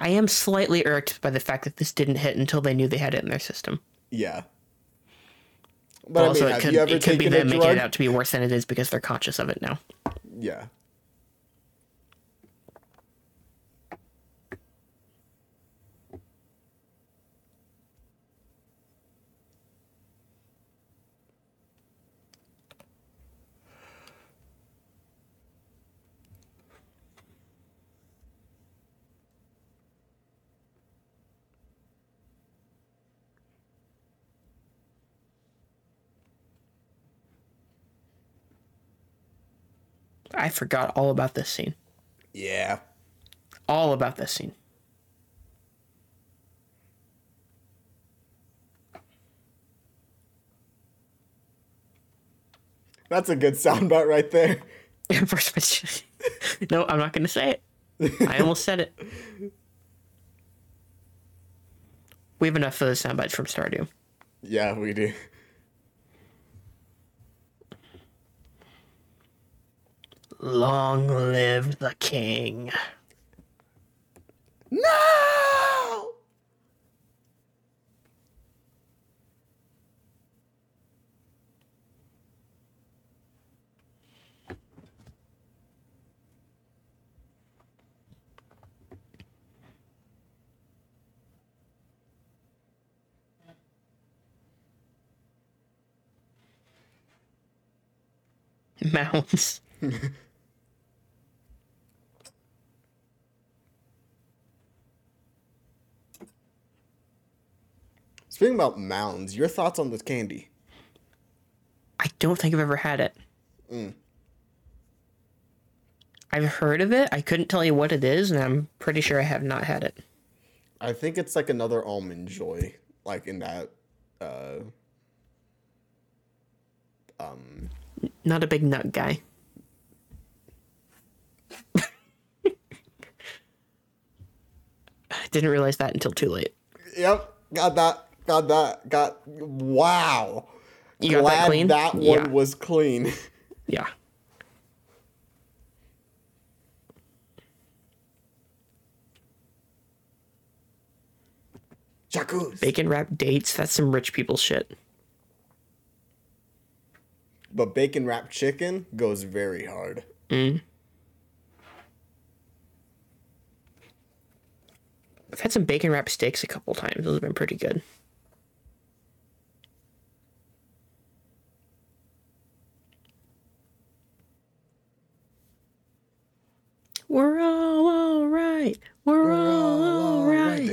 I am slightly irked by the fact that this didn't hit until they knew they had it in their system. Yeah. But also, I mean, it have could, you ever it could be them making it out to be worse than it is because they're conscious of it now. Yeah. I forgot all about this scene. Yeah. All about this scene. That's a good soundbite right there. No, I'm not going to say it. I almost said it. We have enough of the sound bites from Stardew. Yeah, we do. Long live the king. No! Mounds. Speaking about mounds, your thoughts on this candy? I don't think I've ever had it. I've heard of it. I couldn't tell you what it is, and I'm pretty sure I have not had it. I think it's like another almond joy, like in that. Uh, Not a big nut guy. I didn't realize that until too late. yep, got that, got that, got. Wow. You got Glad that clean? that one yeah. was clean. yeah. Jacuz. Bacon wrapped dates. That's some rich people shit. But bacon wrapped chicken goes very hard. Mm. I've had some bacon wrapped steaks a couple times. Those have been pretty good. We're all alright. We're, all alright.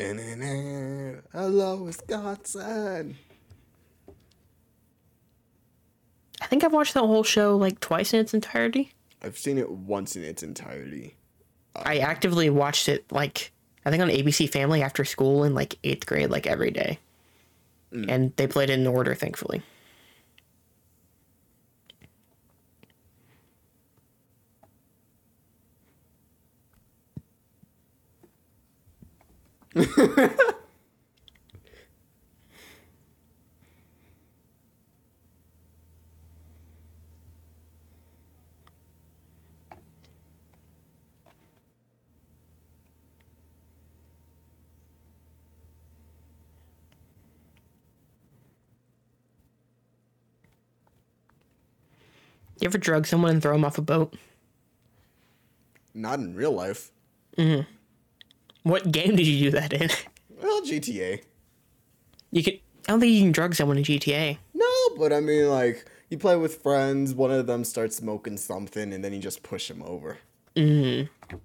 Hello, Wisconsin. I think I've watched the whole show like twice in its entirety. I've seen it once in its entirety. I actively watched it like I think on ABC Family after school in like eighth grade, like every day. Mm. And they played it in order, thankfully. You ever drug someone and throw them off a boat? Not in real life. Mm-hmm. What game did you do that in? Well, GTA. You can. I don't think you can drug someone in GTA. No, but I mean, like, you play with friends, one of them starts smoking something, and then you just push him over. Mm-hmm.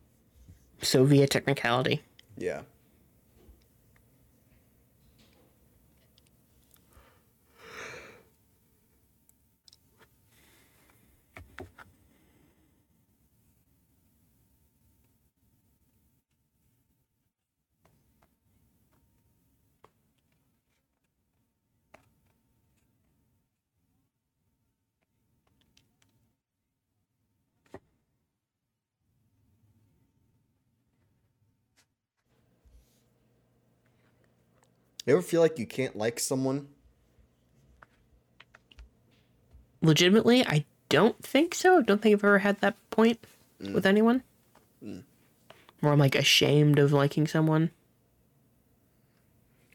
So via technicality. Yeah. You ever feel like you can't like someone? Legitimately, I don't think so. I don't think I've ever had that point with anyone. Where I'm like ashamed of liking someone.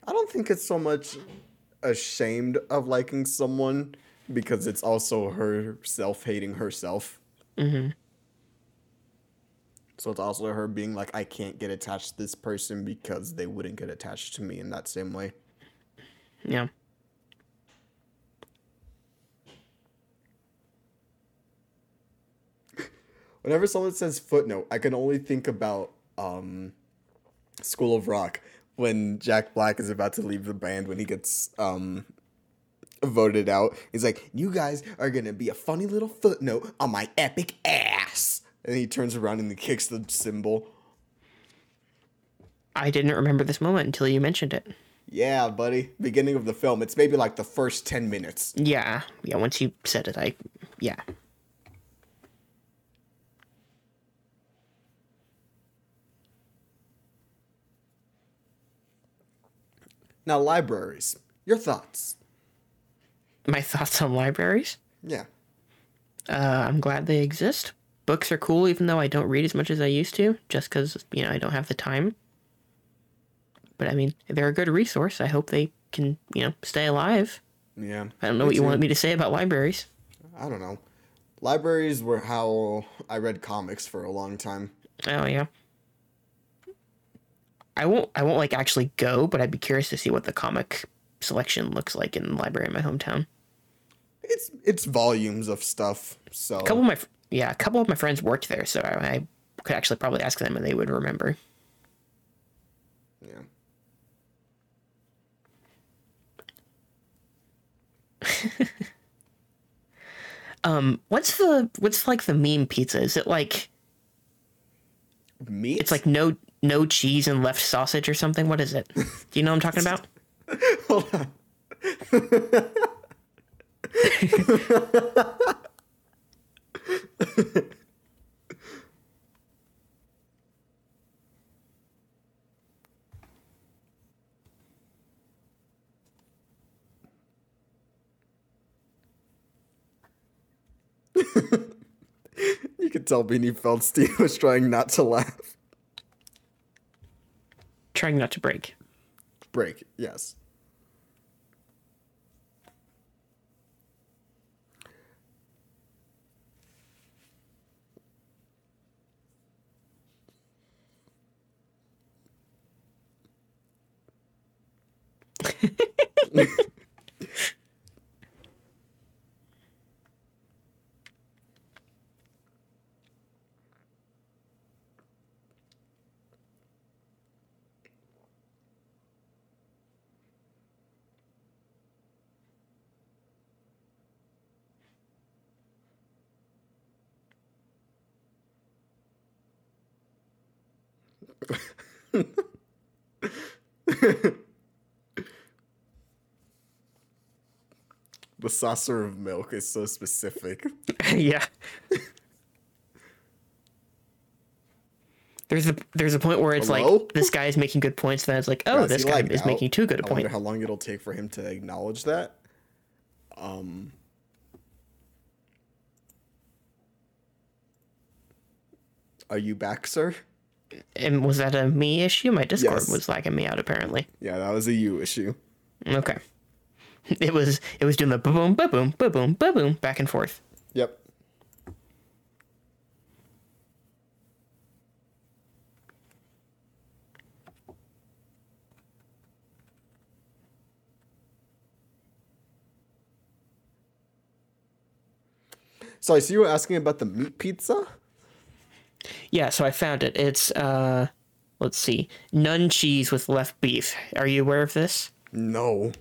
I don't think it's so much ashamed of liking someone because it's also her self hating herself. Mm-hmm. So it's also her being like, I can't get attached to this person because they wouldn't get attached to me in that same way. Yeah. Whenever someone says footnote, I can only think about um, School of Rock when Jack Black is about to leave the band when he gets um, voted out. He's like, "You guys are gonna be a funny little footnote on my epic ass," and he turns around and he kicks the cymbal. I didn't remember this moment until you mentioned it. Yeah, buddy. Beginning of the film. It's maybe like the first ten minutes. Yeah. Yeah, once you said it, I. Yeah. Now, libraries. Your thoughts? My thoughts on libraries? Yeah. Uh, I'm glad they exist. Books are cool, even though I don't read as much as I used to, just because, you know, I don't have the time. But I mean, they're a good resource. I hope they can, you know, stay alive. Yeah. I don't know what you want me to say about libraries. I don't know. Libraries were how I read comics for a long time. Oh yeah. I won't. I won't like actually go, but I'd be curious to see what the comic selection looks like in the library in my hometown. It's it's volumes of stuff. So A couple of my yeah, a couple of my friends worked there, so I, I could actually probably ask them and they would remember. yeah. um, What's the what's like the meme pizza? Is it like Meat. it's like no no cheese and left sausage or something? What is it? Do you know what I'm talking about? Hold on. you could tell Beanie Feldstein was trying not to laugh. Trying not to break. Break, yes. Yeah. The saucer of milk is so specific. yeah. There's a there's a point where it's Hello? like this guy is making good points, then it's like, oh, Is this guy is out? making too good a I point. how long it'll take for him to acknowledge that. Um. Are you back, sir? And was that a me issue? My Discord Yes. was lagging me out apparently. Yeah, that was a you issue. Okay. It was it was doing the boom boom boom boom boom boom boom back and forth. Yep. Sorry, So I see you were asking about the meat pizza. Yeah, so I found it. It's uh let's see. None cheese with left beef. Are you aware of this? No.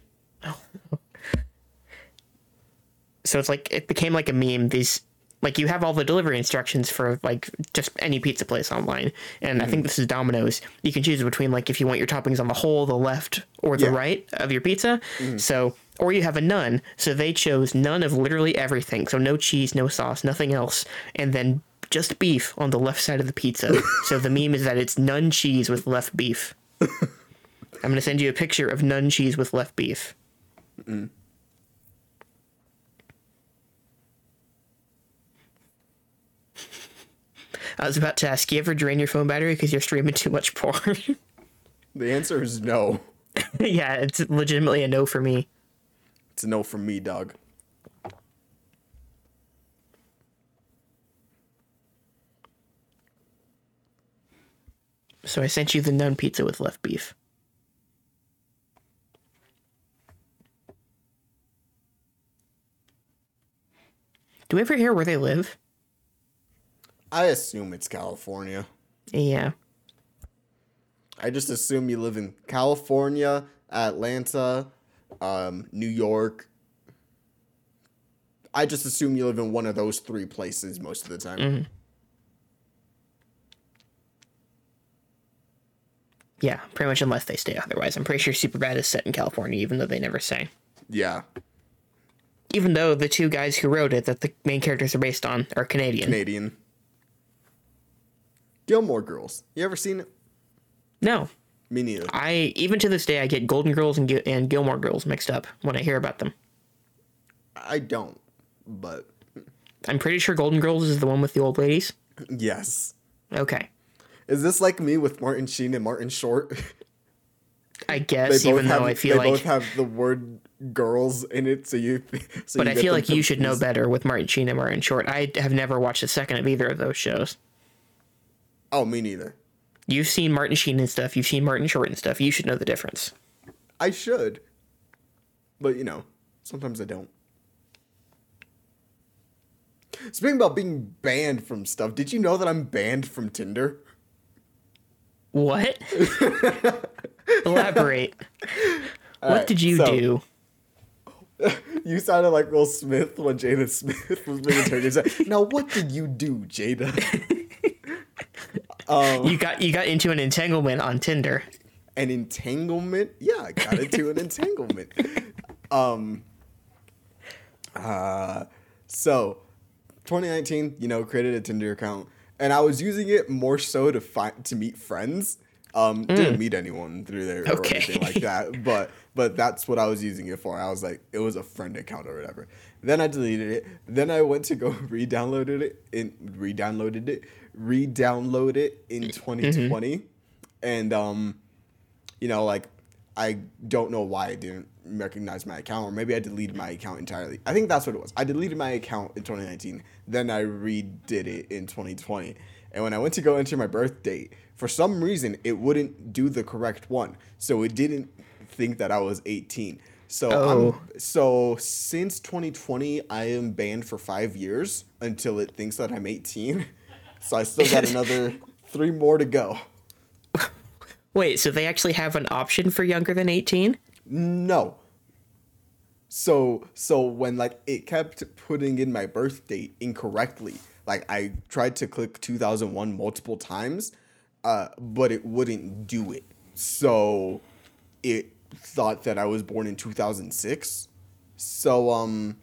So it's like it became like a meme. These like you have all the delivery instructions for like just any pizza place online, and I think mm. this is Domino's. You can choose between like if you want your toppings on the whole, the left, or the Yeah. right of your pizza. Mm. So or you have a none. So they chose none of literally everything. So no cheese, no sauce, nothing else, and then just beef on the left side of the pizza. so the meme is that it's none cheese with left beef. I'm gonna send you a picture of none cheese with left beef. Mm. I was about to ask, you ever drain your phone battery because you're streaming too much porn? The answer is no. yeah, it's legitimately a no for me. It's a no from me, dog. So I sent you the none pizza with left beef. Do we ever hear where they live? I assume it's California. Yeah. I just assume you live in California, Atlanta, um, New York. I just assume you live in one of those three places most of the time. Yeah, pretty much unless they stay otherwise. I'm pretty sure Superbad is set in California, even though they never say. Yeah, Even though the two guys who wrote it that the main characters are based on are Canadian. Canadian. Gilmore Girls. You ever seen it? no. Me neither. I even to this day I get Golden Girls and, Gil- and Gilmore Girls mixed up when I hear about them. I don't, but I'm pretty sure Golden Girls is the one with the old ladies. yes. Okay. Is this like me with Martin Sheen and Martin Short? I guess they both even have, I feel they like both have the word girls in it, so you. So but you I feel like you should know better with Martin Sheen and Martin Short. I have never watched a second of either of those shows. Oh, me neither. You've seen Martin Sheen and stuff, you've seen Martin Short and stuff. You should know the difference. I should, but you know, sometimes I don't. Speaking about being banned from stuff, did you know that I'm banned from Tinder? What? Elaborate. what Alright, did you so- do? You sounded like Will Smith when Jada Smith was being interviewed. Now, what did you do, Jada? You got you got into an entanglement on Tinder. An entanglement? Yeah, I got into an entanglement. Um. Uh. So, 2019, you know, created a Tinder account, and I was using it more so to find to meet friends. Um, didn't meet anyone through there or Mm. Anything like that, but but that's what I was using it for. I was like, it was a friend account or whatever. Then I deleted it. Then I went to go re-downloaded it and re-downloaded it, re-download it in 2020, and um, you know, like I don't know why I didn't recognize my account, or maybe I deleted my account entirely. I think that's what it was. I deleted my account in 2019, then I redid it in 2020. And when I went to go enter my birth date, for some reason it wouldn't do the correct one, so it didn't think that I was 18. So Oh. I'm, so since 2020, I am banned for five years until it thinks that I'm 18. So I still got another three more to go. Wait, so they actually have an option for younger than 18? No. So so when like it kept putting in my birth date incorrectly, like I tried to click 2001 multiple times, uh, but it wouldn't do it. So it thought that I was born in 2006. So um,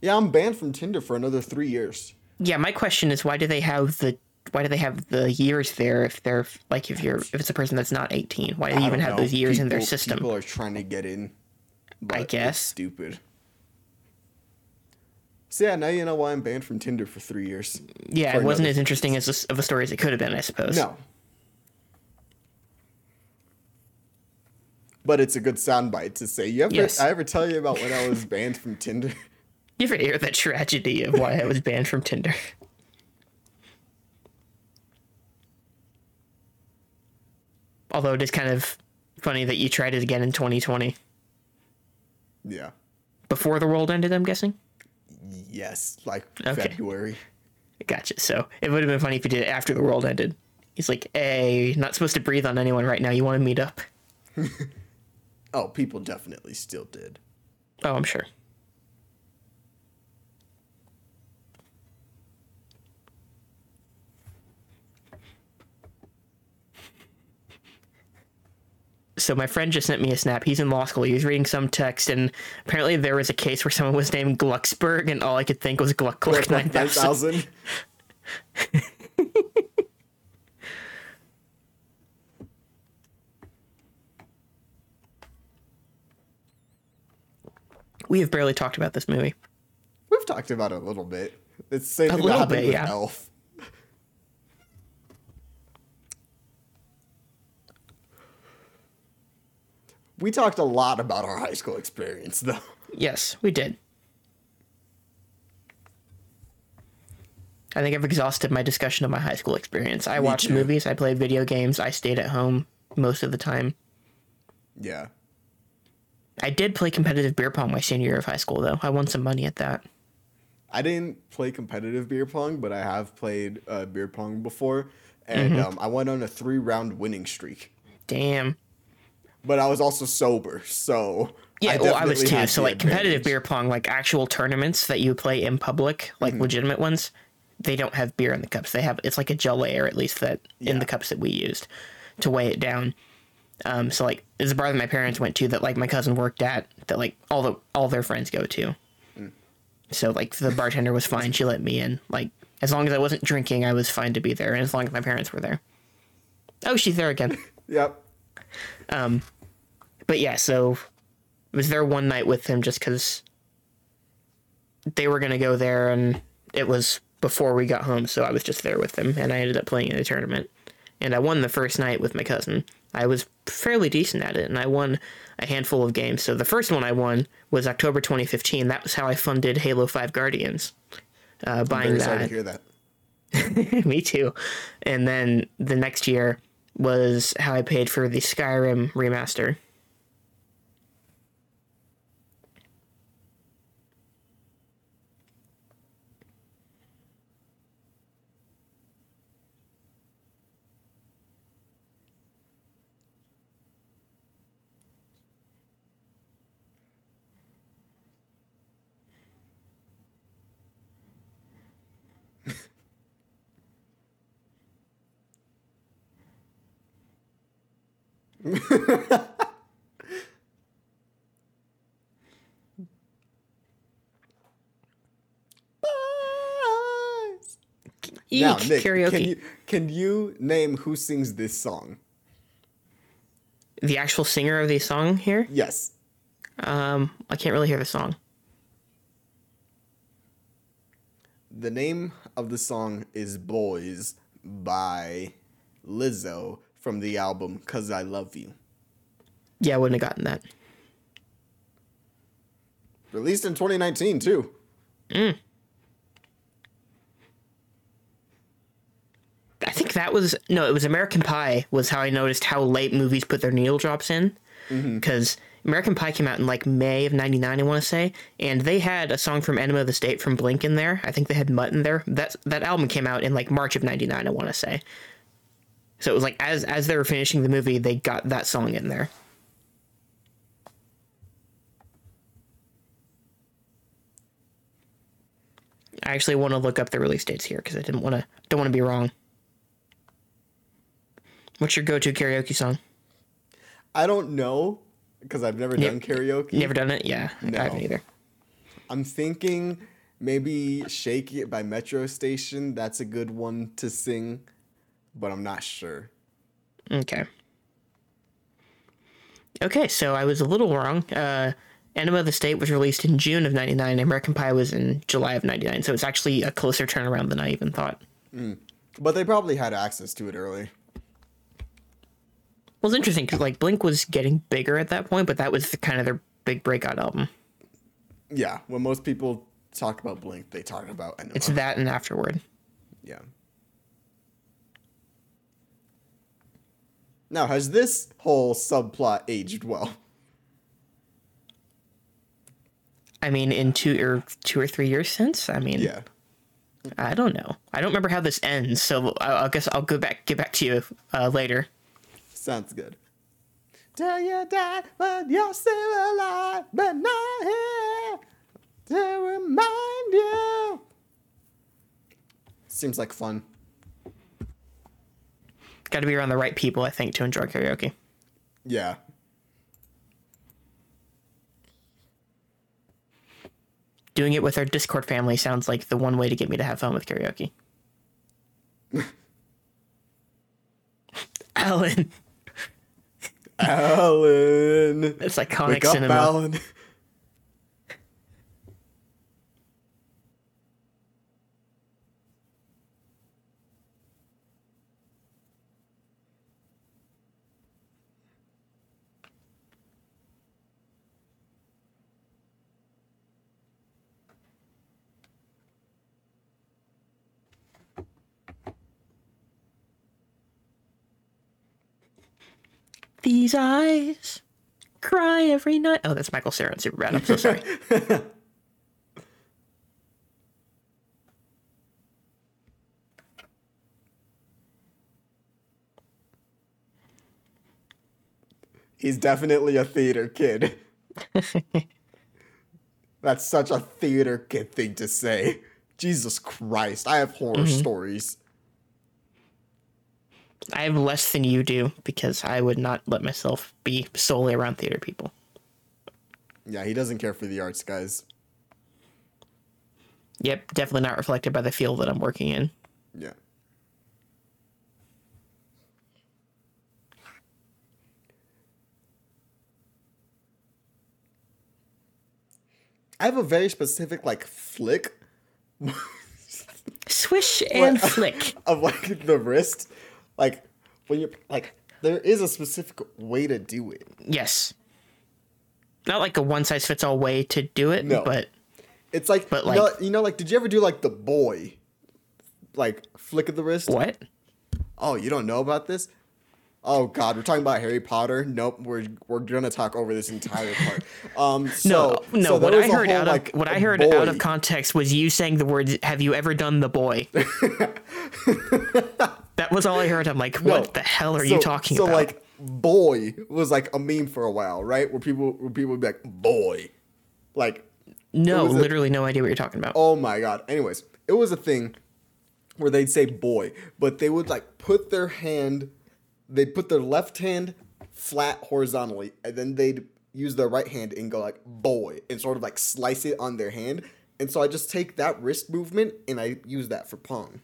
yeah, I'm banned from Tinder for another three years. Yeah, my question is why do they have the why do they have the years there if they're like if you're if it's a person that's not 18? Why do they even don't have those years in their system? People are trying to get in. it's guess. stupid. So yeah, now you know why I'm banned from Tinder for three years. yeah, for it wasn't another as interesting as a, of a story as it could have been, I suppose. No. But it's a good soundbite to say. You ever Yes. I ever tell you about when I was banned from Tinder? You ever hear the tragedy of why I was banned from Tinder? Although it is kind of funny that you tried it again in 2020 yeah. before the world ended. I'm guessing. Yes, like Okay. February. Gotcha. So it would have been funny if you did it after the world ended. He's like, "Hey, not supposed to breathe on anyone right now. You want to meet up?" Oh, people definitely still did. Oh, I'm sure. So my friend just sent me a snap. He's in law school. He was reading some text, and apparently there was a case where someone was named Glucksberg, and all I could think was Gluck Gluck 9000. We have barely talked about this movie. We've talked about it a little bit. It's the same A little bit, yeah. Elf. We talked a lot about our high school experience, though. Yes, we did. I think I've exhausted my discussion of my high school experience. I watched too. movies, I played video games, I stayed at home most of the time. Yeah. I did play competitive beer pong my senior year of high school, though. I won some money at that. I didn't play competitive beer pong, but I have played uh, beer pong before, and Mm-hmm. um, I went on a three round winning streak. Damn. But I was also sober, so Yeah, well, I was too. So, like, competitive beer pong, like actual tournaments that you play in public, like Mm-hmm. legitimate ones, they don't have beer in the cups. They have, it's like a gel layer, at least, that in the cups that we used to weigh it down. Um, so, like, there's a bar that my parents went to that, like, my cousin worked at that, like, all the all their friends go to. Mm. So, like, the bartender was fine. She let me in. Like, as long as I wasn't drinking, I was fine to be there, and as long as my parents were there. Oh, she's there again. Yep. Um, but yeah, so I was there one night with him just because they were gonna go there, and it was before we got home, so I was just there with them, and I ended up playing in a tournament, and I won the first night with my cousin. I was fairly decent at it, and I won a handful of games. So the first one I won was October 2015. That was how I funded Halo 5 Guardians, uh, buying Very sorry to hear that. Me too. And then the next year was how I paid for the Skyrim remaster. Eek, Now, Nick, karaoke. can you can you name who sings this song? the actual singer of the song here? Yes. Um, I can't really hear the song. The name of the song is Boys by Lizzo from the album Cuz I Love You. Yeah, I wouldn't have gotten that. Released in 2019 too. Mm. I think that was no, it was American Pie was how I noticed how late movies put their needle drops in mm-hmm. because American Pie came out in like May of '99, I want to say, and they had a song from Enema of the State from Blink in there. I think they had Mutt in there. That that album came out in like March of '99, I want to say. So it was like as as they were finishing the movie, they got that song in there. I actually want to look up the release dates here because I didn't want to don't want to be wrong. What's your go-to karaoke song? I don't know because I've never Yep. done karaoke. Never done it? Yeah, No. I haven't either. I'm thinking maybe Shake It by Metro Station. That's a good one to sing, but I'm not sure. Okay. Okay, so I was a little wrong. Uh, Enema of the State was released in June of '99. American Pie was in July of '99. So it's actually a closer turnaround than I even thought. But they probably had access to it early. Well, it's interesting because like Blink was getting bigger at that point, but that was the, kind of their big breakout album. Yeah, when most people talk about Blink, they talk about Enema. It's that and Afterward. Yeah. Now, has this whole subplot aged well? I mean, in two or two or three years since. I mean, Yeah. I don't know. I don't remember how this ends, so I, I guess I'll go back get back to you uh, later. Sounds good. Till you die, but you're still alive, but not here to remind you. Seems like fun. Got to be around the right people, I think, to enjoy karaoke. Yeah. Doing it with our Discord family sounds like the one way to get me to have fun with karaoke. Alan, Alan. it's iconic Wake up, cinema. Alan. These eyes cry every night. Oh, that's Michael Cera in Superbad. I'm so sorry. He's definitely a theater kid. That's such a theater kid thing to say. Jesus Christ, I have horror Mm-hmm. stories. I have less than you do because I would not let myself be solely around theater people. Yeah, he doesn't care for the arts, guys. Yep, definitely not reflected by the field that I'm working in. Yeah. I have a very specific like flick Swish and What? flick. of like the wrist. Like when you're like there is a specific way to do it. Yes. Not like a one size fits all way to do it, No. but It's like, But, you, know, like- you know, like, did you ever do like the boy, like flick of the wrist? what? Oh, you don't know about this? Oh God, we're talking about Harry Potter. Nope, we're we're gonna talk over this entire part. Um, No, so, no. so what I heard whole, out like, of what I heard out of context was you saying the words "Have you ever done the boy?" that was all I heard. I'm like, No. what the hell are so, you talking so about? So like boy was like a meme for a while, right? Where people where people would be like boy, like no, was a- literally no idea what you're talking about. Oh my god. Anyways, it was a thing where they'd say boy, but they would like put their hand, they'd put their left hand flat horizontally, and then they'd use their right hand and go like boy and sort of like slice it on their hand. And so I just take that wrist movement and I use that for Pong.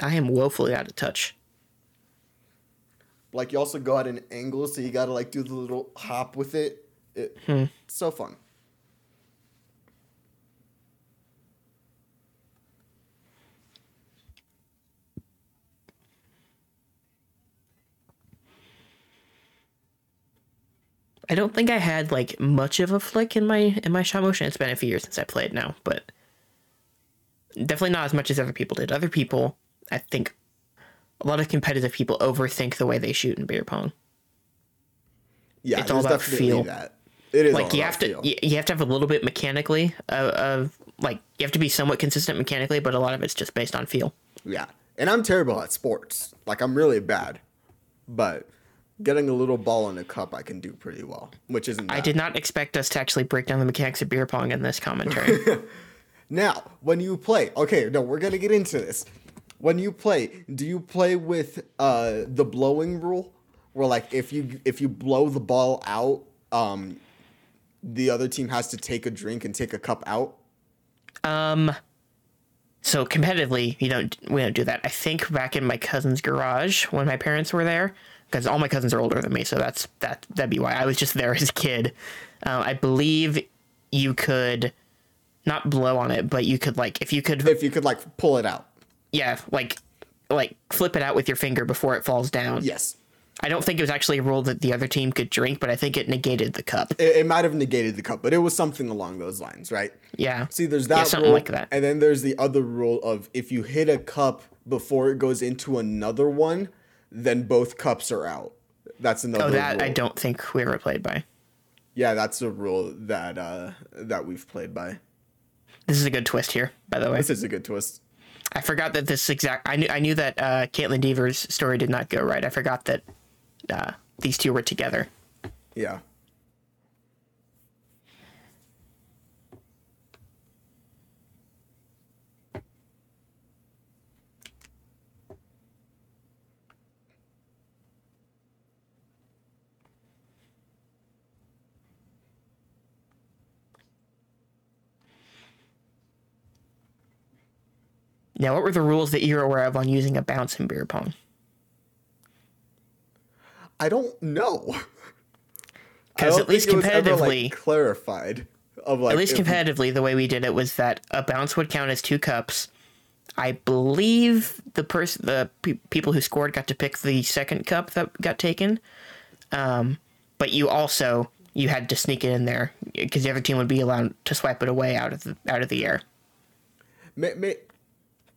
I am woefully out of touch. Like you also go at an angle, so you gotta like do the little hop with it. it Hmm. It's so fun. I don't think I had like much of a flick in my in my shot motion. It's been a few years since I played now, but definitely not as much as other people did. Other people, I think, a lot of competitive people overthink the way they shoot in beer pong. Yeah, It's all about feel. that. It is Like you have to, feel. you, you have to have a little bit mechanically of, of like you have to be somewhat consistent mechanically, but a lot of it's just based on feel. Yeah. And I'm terrible at sports. Like I'm really bad. But getting a little ball in a cup I can do pretty well, which isn't bad. I did not expect us to actually break down the mechanics of beer pong in this commentary. Now, when you play, okay, no, we're going to get into this. When you play, do you play with uh the blowing rule where like if you if you blow the ball out, um the other team has to take a drink and take a cup out? Um, so competitively, you don't we don't do that. I think back in my cousin's garage when my parents were there, because all my cousins are older than me, so that's that that'd be why I was just there as a kid. Uh, I believe you could not blow on it, but you could like if you could If you could like pull it out. yeah like like flip it out with your finger before it falls down. Yes. I don't think it was actually a rule that the other team could drink, but I think it negated the cup. It, it might have negated the cup, but it was something along those lines, right? Yeah. See, there's that Yeah, something rule, like that. and then there's the other rule of if you hit a cup before it goes into another one, then both cups are out. That's another. Oh, that I don't think we ever played by. Yeah, that's a rule that uh that we've played by. This is a good twist here, by the way. This is a good twist. I forgot that this exact. I knew. I knew that uh, Kaitlyn Dever's story did not go right. I forgot that uh, these two were together. Yeah. Now, what were the rules that you're aware of on using a bounce in beer pong? I don't know. Because at least competitively, like, clarified. Of like at least competitively, the way we did it was that a bounce would count as two cups. I believe the person, the pe- people who scored, got to pick the second cup that got taken. Um, but you also you had to sneak it in there because the other team would be allowed to swipe it away out of the out of the air May, may,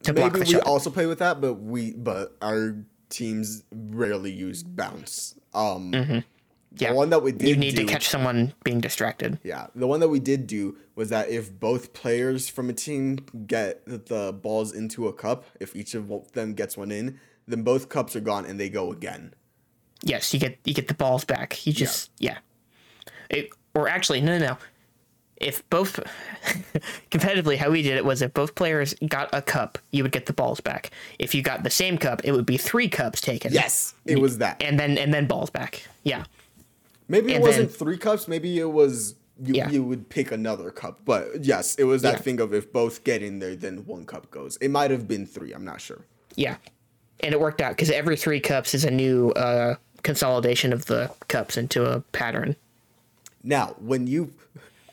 to block maybe the we shot. also play with that, but we but our teams rarely use bounce. Um, Mm-hmm. Yeah. The one that we did You need do, to catch someone being distracted. Yeah, the one that we did do was that if both players from a team get the balls into a cup, if each of them gets one in, then both cups are gone and they go again. Yes, you get you get the balls back. You just yeah. It, or actually, no, no, no. If both competitively, how we did it was if both players got a cup, you would get the balls back. If you got the same cup, it would be three cups taken. Yes, it was that. and then and then balls back. Yeah, Maybe it and wasn't then- three cups. Maybe it was you, Yeah. you would pick another cup. But yes, it was that Yeah. thing of if both get in there, then one cup goes. It might have been three. I'm not sure. yeah, and it worked out because every three cups is a new uh, consolidation of the cups into a pattern. Now, when you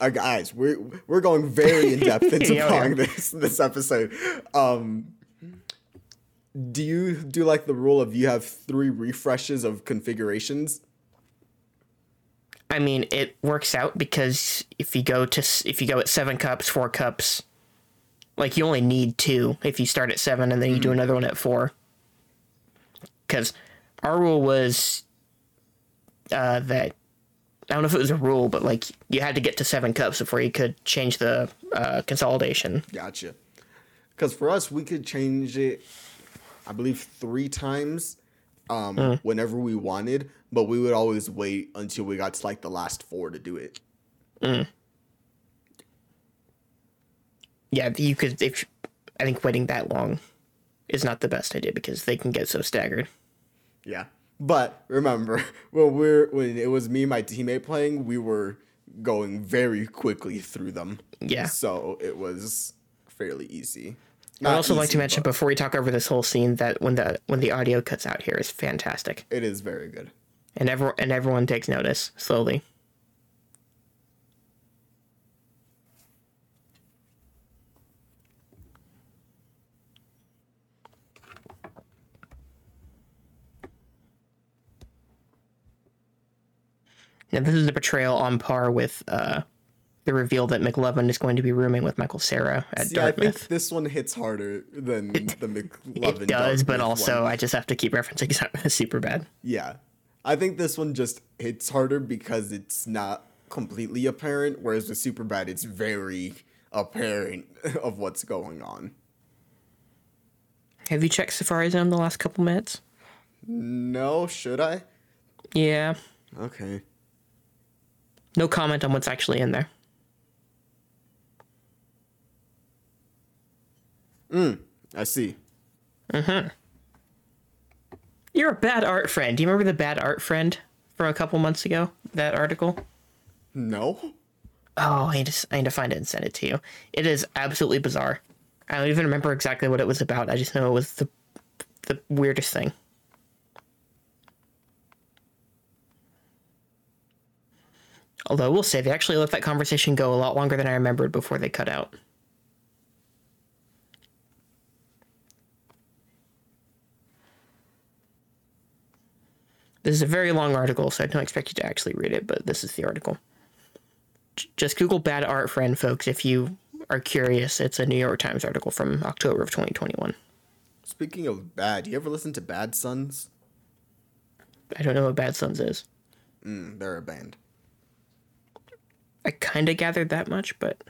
uh, guys, we're we're going very in depth into Yeah, are. this this episode. Um, do you do like the rule of you have three refreshes of configurations? I mean, it works out because if you go to if you go at seven cups, four cups, like you only need two if you start at seven and then you do another one at four. Because our rule was uh, that I don't know if it was a rule, but like you had to get to seven cups before you could change the uh, consolidation. Gotcha. Because for us, we could change it, I believe, three times um, whenever we wanted, but we would always wait until we got to like the last four to do it. Yeah, you could. If I think waiting that long is not the best idea because they can get so staggered. Yeah. But remember, when we're when it was me and my teammate playing, we were going very quickly through them. Yeah. So it was fairly easy. I'd Not also like to mention before we talk over this whole scene that when the when the audio cuts out here is fantastic, it is very good. and everyone and everyone takes notice slowly. Now this is a portrayal on par with uh, the reveal that McLovin is going to be rooming with Michael Cera at See, I Dartmouth. think this one hits harder than the McLovin. It does, but also one. I just have to keep referencing Superbad. Yeah. I think this one just hits harder because it's not completely apparent, whereas with Superbad, it's very apparent of what's going on. Have you checked Safari Zone the last couple minutes? No, should I? Yeah. Okay. No comment on what's actually in there. Mm, I see. Mm-hmm. You're a bad art friend. Do you remember the bad art friend from a couple months ago? That article? No? Oh, I need to, I need to find it and send it to you. It is absolutely bizarre. I don't even remember exactly what it was about. I just know it was the the weirdest thing. Although we'll say they actually let that conversation go a lot longer than I remembered before they cut out. This is a very long article, so I don't expect you to actually read it, but this is the article. Just Google bad art friend, folks, if you are curious. It's a New York Times article from October of 2021. Speaking of bad, you ever listen to Bad Suns? I don't know what Bad Suns is. Mm, they're a band. I kind of gathered that much, but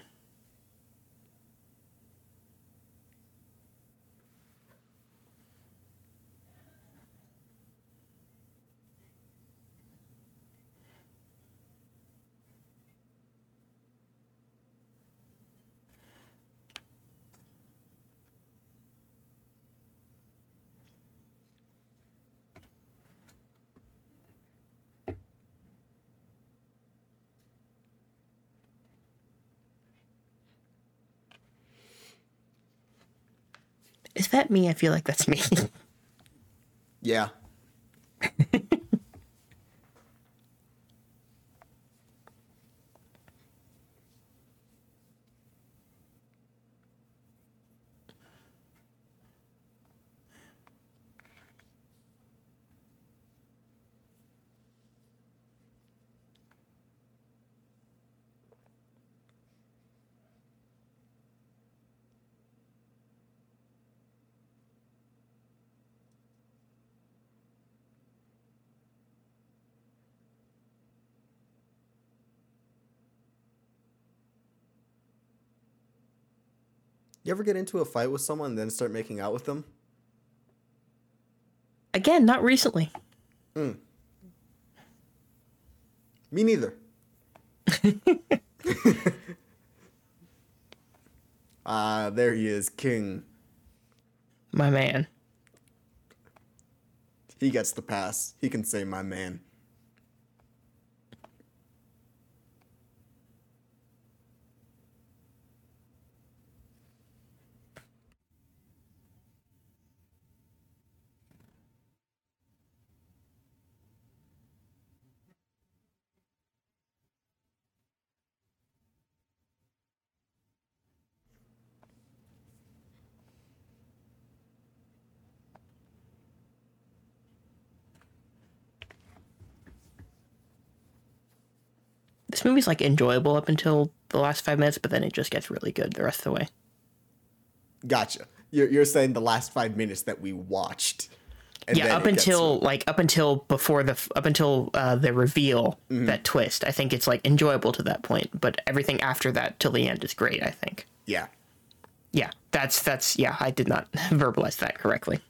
is that me? I feel like that's me. Yeah. You ever get into a fight with someone and then start making out with them? Again, not recently. Me neither. Ah, there he is, King. My man. He gets the pass. He can say my man. This movie's like enjoyable up until the last five minutes, but then it just gets really good the rest of the way. Gotcha. You're, you're saying the last five minutes that we watched. and then yeah, up it gets- until like up until before the up until uh, the reveal Mm-hmm. that twist. I think it's like enjoyable to that point, but everything after that till the end is great. I think. Yeah. Yeah, that's that's yeah. I did not verbalize that correctly.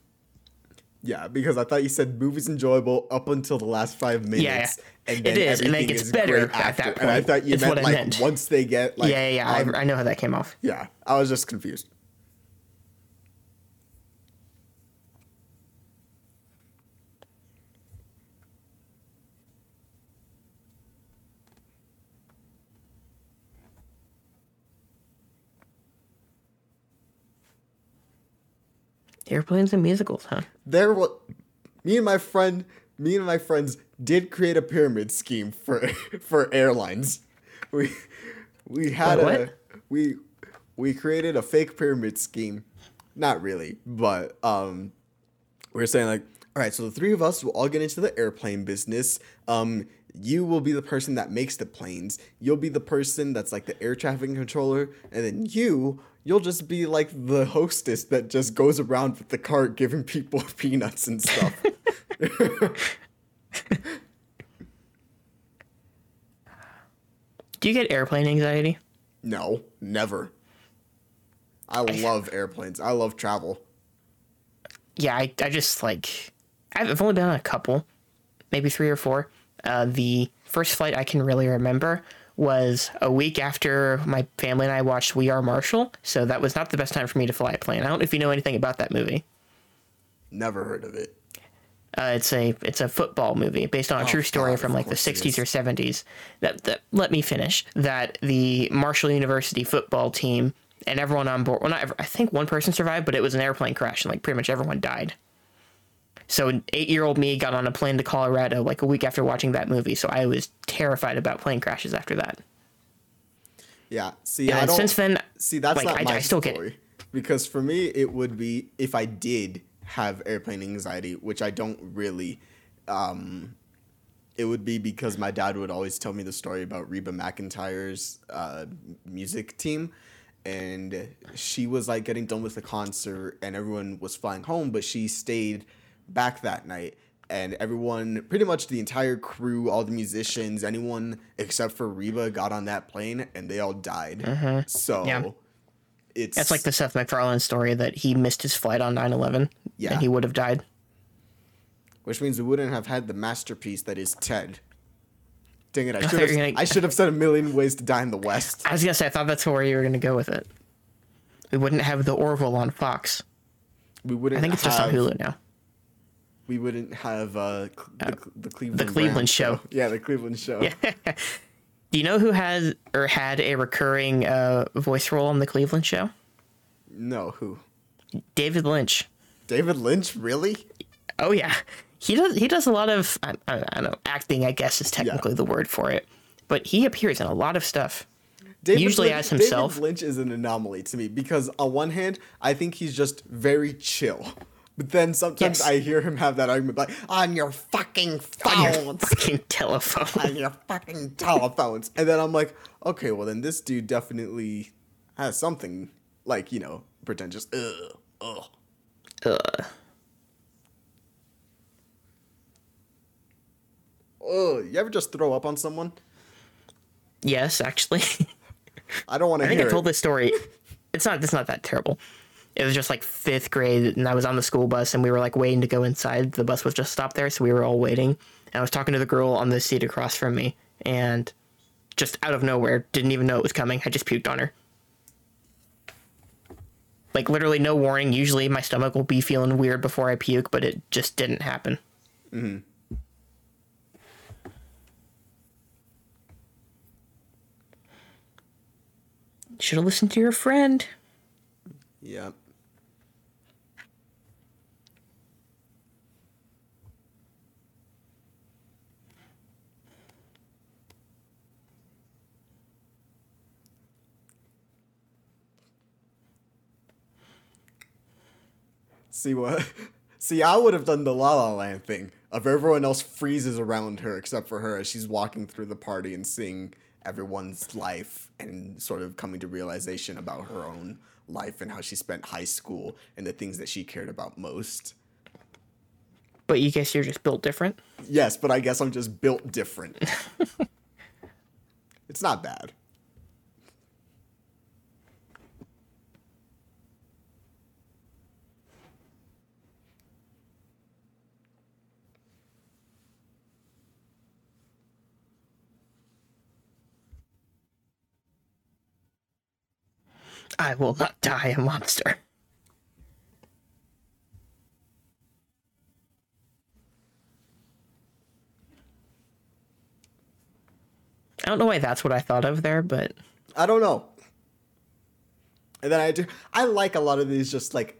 Yeah, because I thought you said movie's enjoyable up until the last five minutes. yeah. And It then is, and then it everything gets is better at that after. And I thought you meant what I like meant. once they get like yeah, yeah, yeah. on- I, I know how that came off. yeah. I was just confused. Airplanes and musicals, huh? There was me and my friend me and my friends did create a pyramid scheme for for airlines. We we had Wait, a we we created a fake pyramid scheme. Not really, but um we are saying like, all right, so the three of us will all get into the airplane business. Um you will be the person that makes the planes. You'll be the person that's like the air traffic controller, and then you, you'll just be like the hostess that just goes around with the cart giving people peanuts and stuff. Do you get airplane anxiety? no, never. I love airplanes. I love travel. Yeah, I, I just like I've I've only been on a couple, maybe three or four. Uh, the first flight I can really remember was a week after my family and I watched We Are Marshall, so that was not the best time for me to fly a plane. I don't know if you know anything about that movie. Never heard of it. Uh, it's a it's a football movie based on a true story Oh, God, from like the 60s or 70s. That, that let me finish. That the Marshall University football team and everyone on board. Well, not ever, I think one person survived, but it was an airplane crash and like pretty much everyone died. So eight year old me got on a plane to Colorado like a week after watching that movie. So I was terrified about plane crashes after that. Yeah. See, I don't. since then, see, that's like, not I- my I still get- story. Because for me, it would be if I did have airplane anxiety, which I don't really. Um, it would be because my dad would always tell me the story about Reba McEntire's uh, music team. And she was like getting done with the concert, and everyone was flying home, but she stayed back that night. And everyone, pretty much the entire crew, all the musicians, anyone except for Reba got on that plane, and they all died. Mm-hmm. So Yeah. it's that's like the Seth MacFarlane story that he missed his flight on 9 11 Yeah. and he would have died. which means we wouldn't have had the masterpiece that is Ted. Dang it! I should have. gonna- I should have said a million ways to die in the West. I was gonna say I thought that's where you were gonna go with it. We wouldn't have the Orville on Fox. We wouldn't. I think it's just on Hulu now. We wouldn't have uh, cl- the, the Cleveland. Cleveland Browns show. Yeah, the Cleveland show. Do you know who has or had a recurring uh, voice role on the Cleveland show? No, who? David Lynch. David Lynch, really? Oh yeah, he does. He does a lot of I, I, I don't know acting. I guess is technically the word for it, but he appears in a lot of stuff. David Usually Lynch, as himself. David Lynch is an anomaly to me because on one hand, I think he's just very chill. But then sometimes Yes. I hear him have that argument like, on your fucking phones. On your fucking telephone. on your fucking telephones. And then I'm like, okay, well then this dude definitely has something like, you know, pretentious. Ugh. Ugh. Ugh. Ugh. You ever just throw up on someone? Yes, actually, I don't want to I think hear I told it. this story. it's not it's not that terrible. It was just like fifth grade, and I was on the school bus, and we were like waiting to go inside. The bus was just stopped there, so we were all waiting. And I was talking to the girl on the seat across from me, and just out of nowhere, didn't even know it was coming. I just puked on her. Like literally no warning. Usually my stomach will be feeling weird before I puke, but it just didn't happen. Mm-hmm. Should have listened to your friend. Yep. See what? See, I would have done the La La Land thing of everyone else freezes around her except for her as she's walking through the party and seeing everyone's life and sort of coming to realization about her own life and how she spent high school and the things that she cared about most. But you guess you're just built different? Yes, but I guess I'm just built different. it's not bad. I will not die a monster. I don't know why that's what I thought of there, but I don't know. And then I do I like a lot of these just like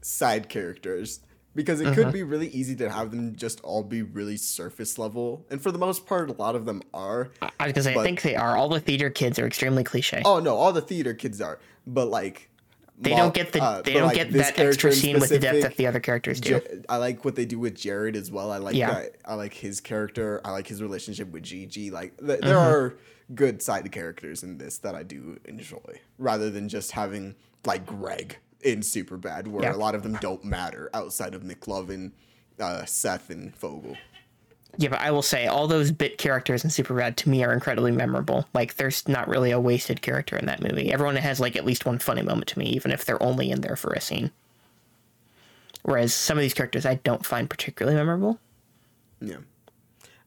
side characters because it could be really easy to have them just all be really surface level, and for the most part, a lot of them are. I was gonna say I think they are. All the theater kids are extremely cliche. Oh no, all the theater kids are, but like they don't get the uh, they don't like, get that extra scene with the depth that the other characters do. I like what they do with Jared as well. I like Yeah. that. I like his character. I like his relationship with Gigi. Like th- there Mm-hmm. are good side characters in this that I do enjoy, rather than just having like Greg in Superbad, where Yeah. a lot of them don't matter outside of McLovin, uh, Seth, and Fogell. Yeah, but I will say all those bit characters in Superbad to me are incredibly memorable. Like there's not really a wasted character in that movie. Everyone has like at least one funny moment to me, even if they're only in there for a scene. Whereas some of these characters I don't find particularly memorable. Yeah.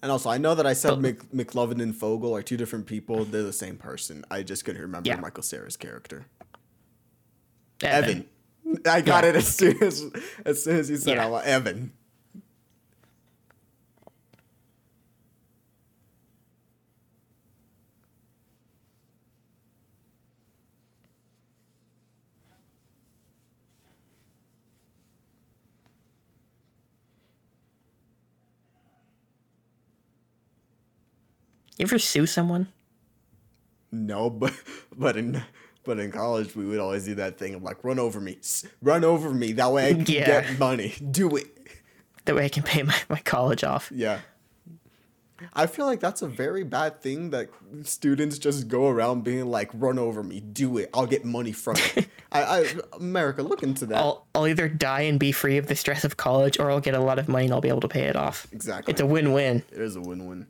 And also, I know that I said Mc- McLovin and Fogell are two different people. They're the same person. I just couldn't remember Yeah. Michael Cera's character. Evan. Evan. I got Yeah. it as soon as as soon as you said Yeah. I want Evan. You ever sue someone? No, but but in but in college we would always do that thing of like run over me, run over me. That way I can Yeah. get money. Do it. That way I can pay my, my college off. Yeah. I feel like that's a very bad thing that students just go around being like, "Run over me, do it. I'll get money from it." I, I, America, look into that. I'll I'll either die and be free of the stress of college or I'll get a lot of money and I'll be able to pay it off. exactly. It's a win-win. it is a win-win.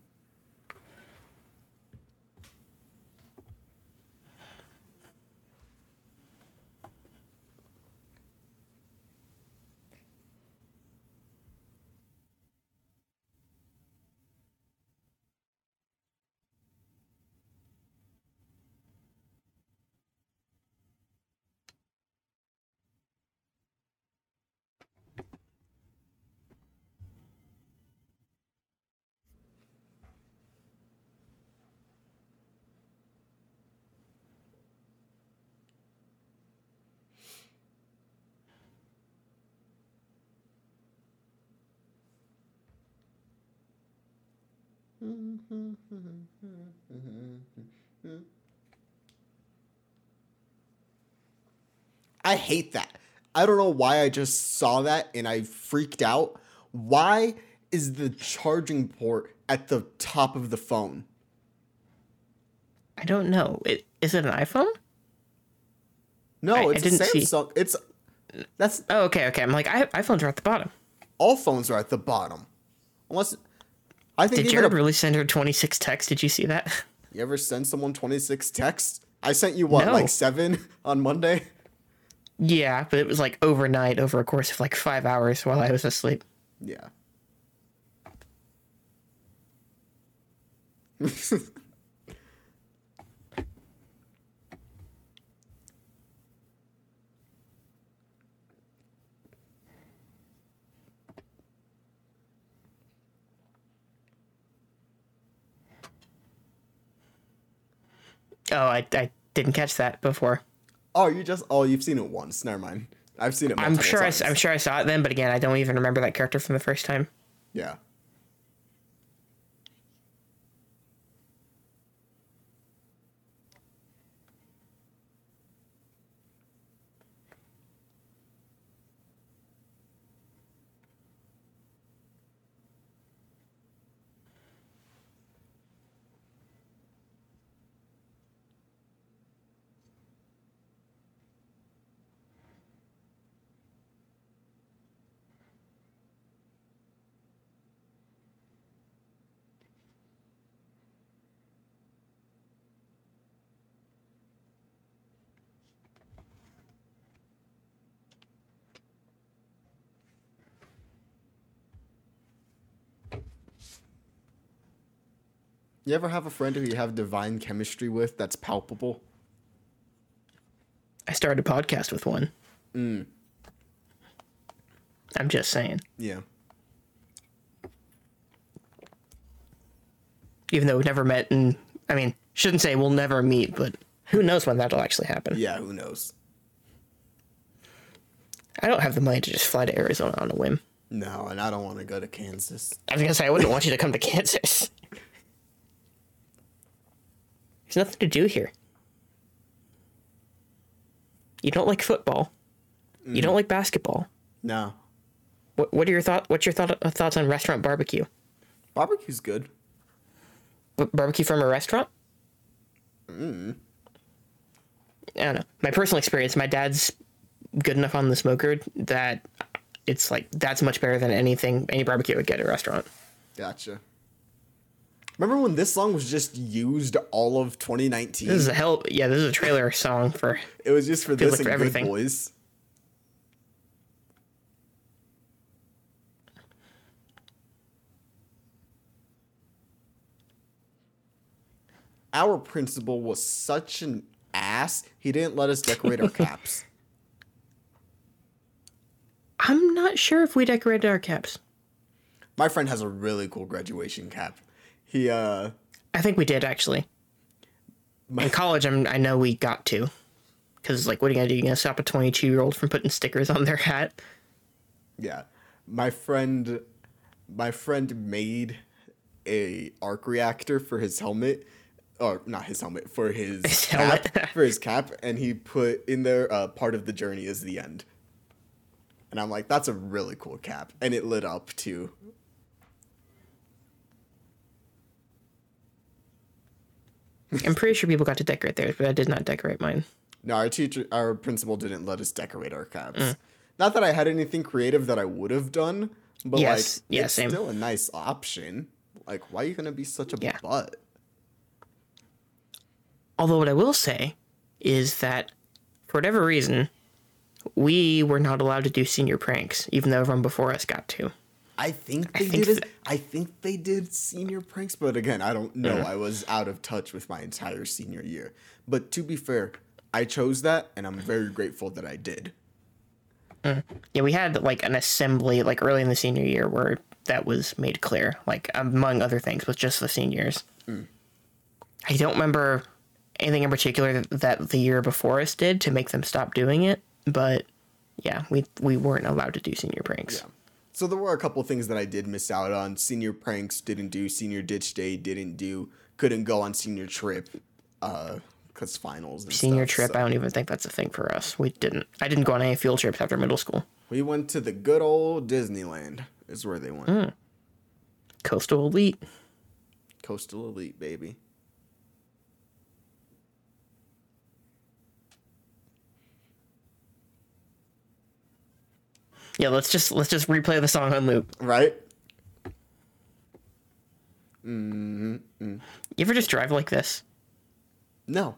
I hate that. I don't know why I just saw that and I freaked out. Why is the charging port at the top of the phone? I don't know. It, is it an iPhone? No, I- I it's a didn't see. Samsung. It's that's Oh, okay, okay. I'm like, I, iPhones are at the bottom. all phones are at the bottom. Unless I think Did Jared a, really send her 26 texts? Did you see that? you ever send someone 26 texts? I sent you what, No. like seven on Monday? Yeah, but it was like overnight over a course of like five hours while I was asleep. Yeah. Oh, I, I didn't catch that before. Oh, you just oh you've seen it once. Never mind. I've seen it. I'm sure I, times. am sure I saw it then, but again, I don't even remember that character from the first time. Yeah. You ever have a friend who you have divine chemistry with that's palpable? I started a podcast with one. Mm. I'm just saying. Yeah. Even though we've never met, and I mean, shouldn't say we'll never meet, but who knows when that'll actually happen. Yeah, who knows? I don't have the money to just fly to Arizona on a whim. No, and I don't want to go to Kansas. I was gonna say I wouldn't want you to come to Kansas. There's nothing to do here. You don't like football. You don't like basketball. No. What What are your thought? What's your thought uh, thoughts on restaurant barbecue? Barbecue's good. Barbecue from a restaurant? Mm. I don't know. My personal experience, my dad's good enough on the smoker that it's like that's much better than anything any barbecue would get at a restaurant. Gotcha. Remember when this song was just used all of 2019? This is a hell. Yeah, this is a trailer song for. it was just for this like and for Good everything. Boys. Our principal was such an ass. He didn't let us decorate our caps. I'm not sure if we decorated our caps. My friend has a really cool graduation cap. He uh I think we did actually. In college, I'm, I know we got to, because like, what are you gonna do? You gonna stop a 22 year old from putting stickers on their hat? Yeah. My friend my friend made a arc reactor for his helmet. Or not his helmet, for his, His cap. helmet. for his cap, and he put in there uh, part of the journey is the end. And I'm like, that's a really cool cap. And it lit up too. I'm pretty sure people got to decorate theirs, but I did not decorate mine. No, our teacher our principal didn't let us decorate our caps. Mm. Not that I had anything creative that I would have done, but Yes. like Yeah, it's same. still a nice option. Like, why are you gonna be such a Yeah. butt? Although what I will say is that for whatever reason, we were not allowed to do senior pranks, even though everyone before us got to. I think they think did. it. I think they did senior pranks, but again, I don't know. I was out of touch with my entire senior year. But to be fair, I chose that, and I'm very grateful that I did. Mm. Yeah, we had like an assembly like early in the senior year where that was made clear, like among other things, with just the seniors. Mm. I don't remember anything in particular that, that the year before us did to make them stop doing it, but yeah, we we weren't allowed to do senior pranks. So there were a couple things that I did miss out on. Senior pranks didn't do. Senior ditch day didn't do. Couldn't go on senior trip, uh, cause finals. And Senior stuff, trip, so- I don't even think that's a thing for us. We didn't. I didn't go on any field trips after middle school. We went to the good old Disneyland. Is where they went. Mm. Coastal Elite. Coastal Elite, baby. Yeah, let's just let's just replay the song on loop. Right? You ever just drive like this? No.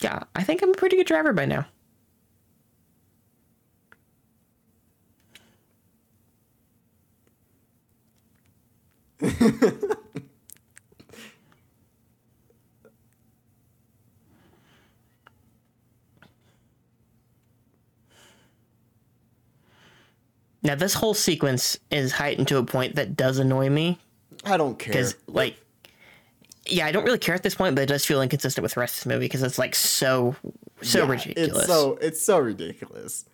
yeah, I think I'm a pretty good driver by now. now this whole sequence is heightened to a point that does annoy me I don't care. because like yeah i don't really care at this point but it does feel inconsistent with the rest of the movie because it's like so so Yeah, ridiculous It's so it's so ridiculous.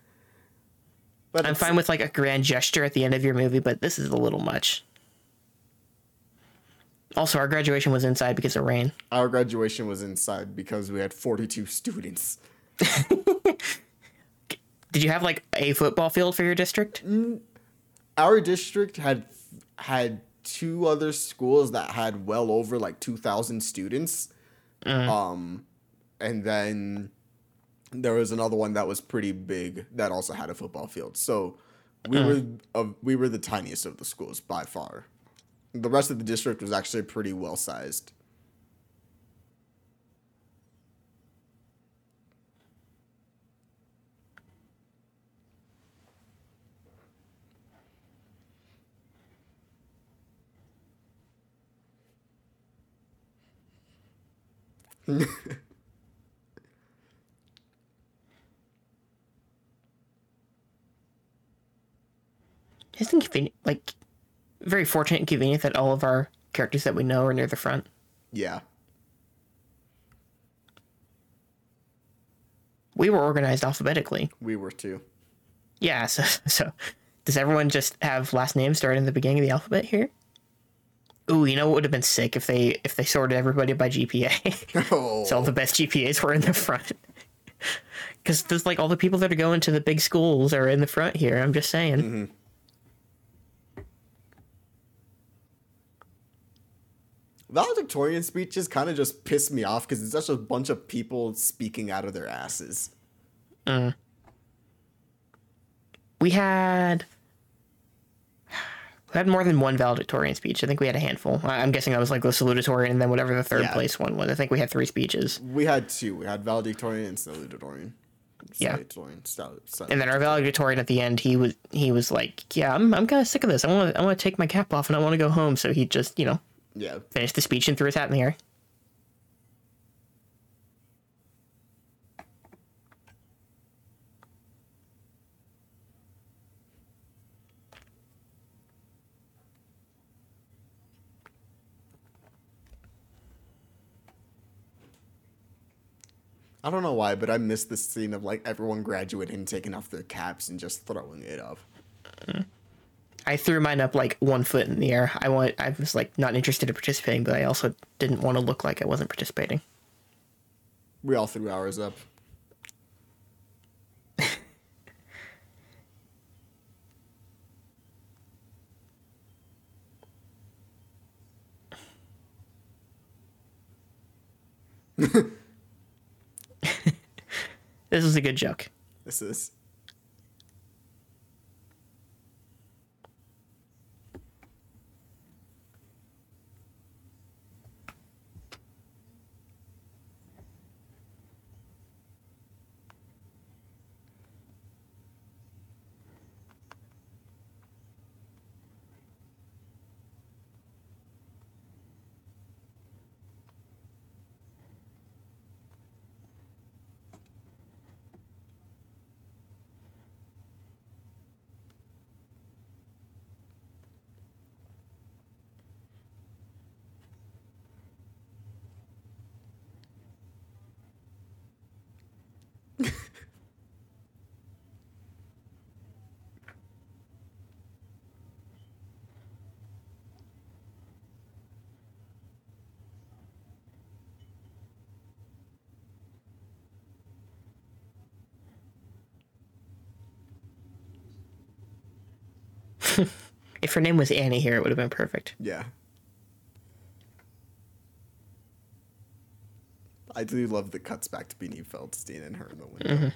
But i'm fine with like a grand gesture at the end of your movie but this is a little much also our graduation was inside because of rain Our graduation was inside because we had 42 students. did you have like a football field for your district Our district had had two other schools that had well over like 2,000 students. Um, and then there was another one that was pretty big that also had a football field. So we were uh, we were the tiniest of the schools by far. The rest of the district was actually pretty well sized. Isn't it convenient like very fortunate and convenient that all of our characters that we know are near the front Yeah. we were organized alphabetically We were too. Yeah, so so does everyone just have last names starting at the beginning of the alphabet here? Ooh, you know what would have been sick if they if they sorted everybody by GPA. Oh. so all the best GPAs were in the front. Because there's like all the people that are going to the big schools are in the front here. I'm just saying. Valedictorian speeches kind of just piss me off because it's just a bunch of people speaking out of their asses. Uh, We had we had more than one valedictorian speech. I think we had a handful. I- I'm guessing that was like the salutatorian and then whatever the third Yeah. place one was. I think we had three speeches. We had two. We had valedictorian and salutatorian. Yeah. Salutatorian. Sal- sal- And then our valedictorian at the end, he was he was like, "Yeah, I'm I'm kind of sick of this. I want to I want to take my cap off and I want to go home." So he just you know yeah. finished the speech and threw his hat in the air. I don't know why, but I missed the scene of like everyone graduating taking off their caps and just throwing it up. I threw mine up like one foot in the air. I want I was like not interested in participating, but I also didn't want to look like I wasn't participating. We all threw ours up. This is a good joke. This is. If her name was Annie here, it would have been perfect. Yeah. I do love the cuts back to Beanie Feldstein and her in the window. Mm-hmm.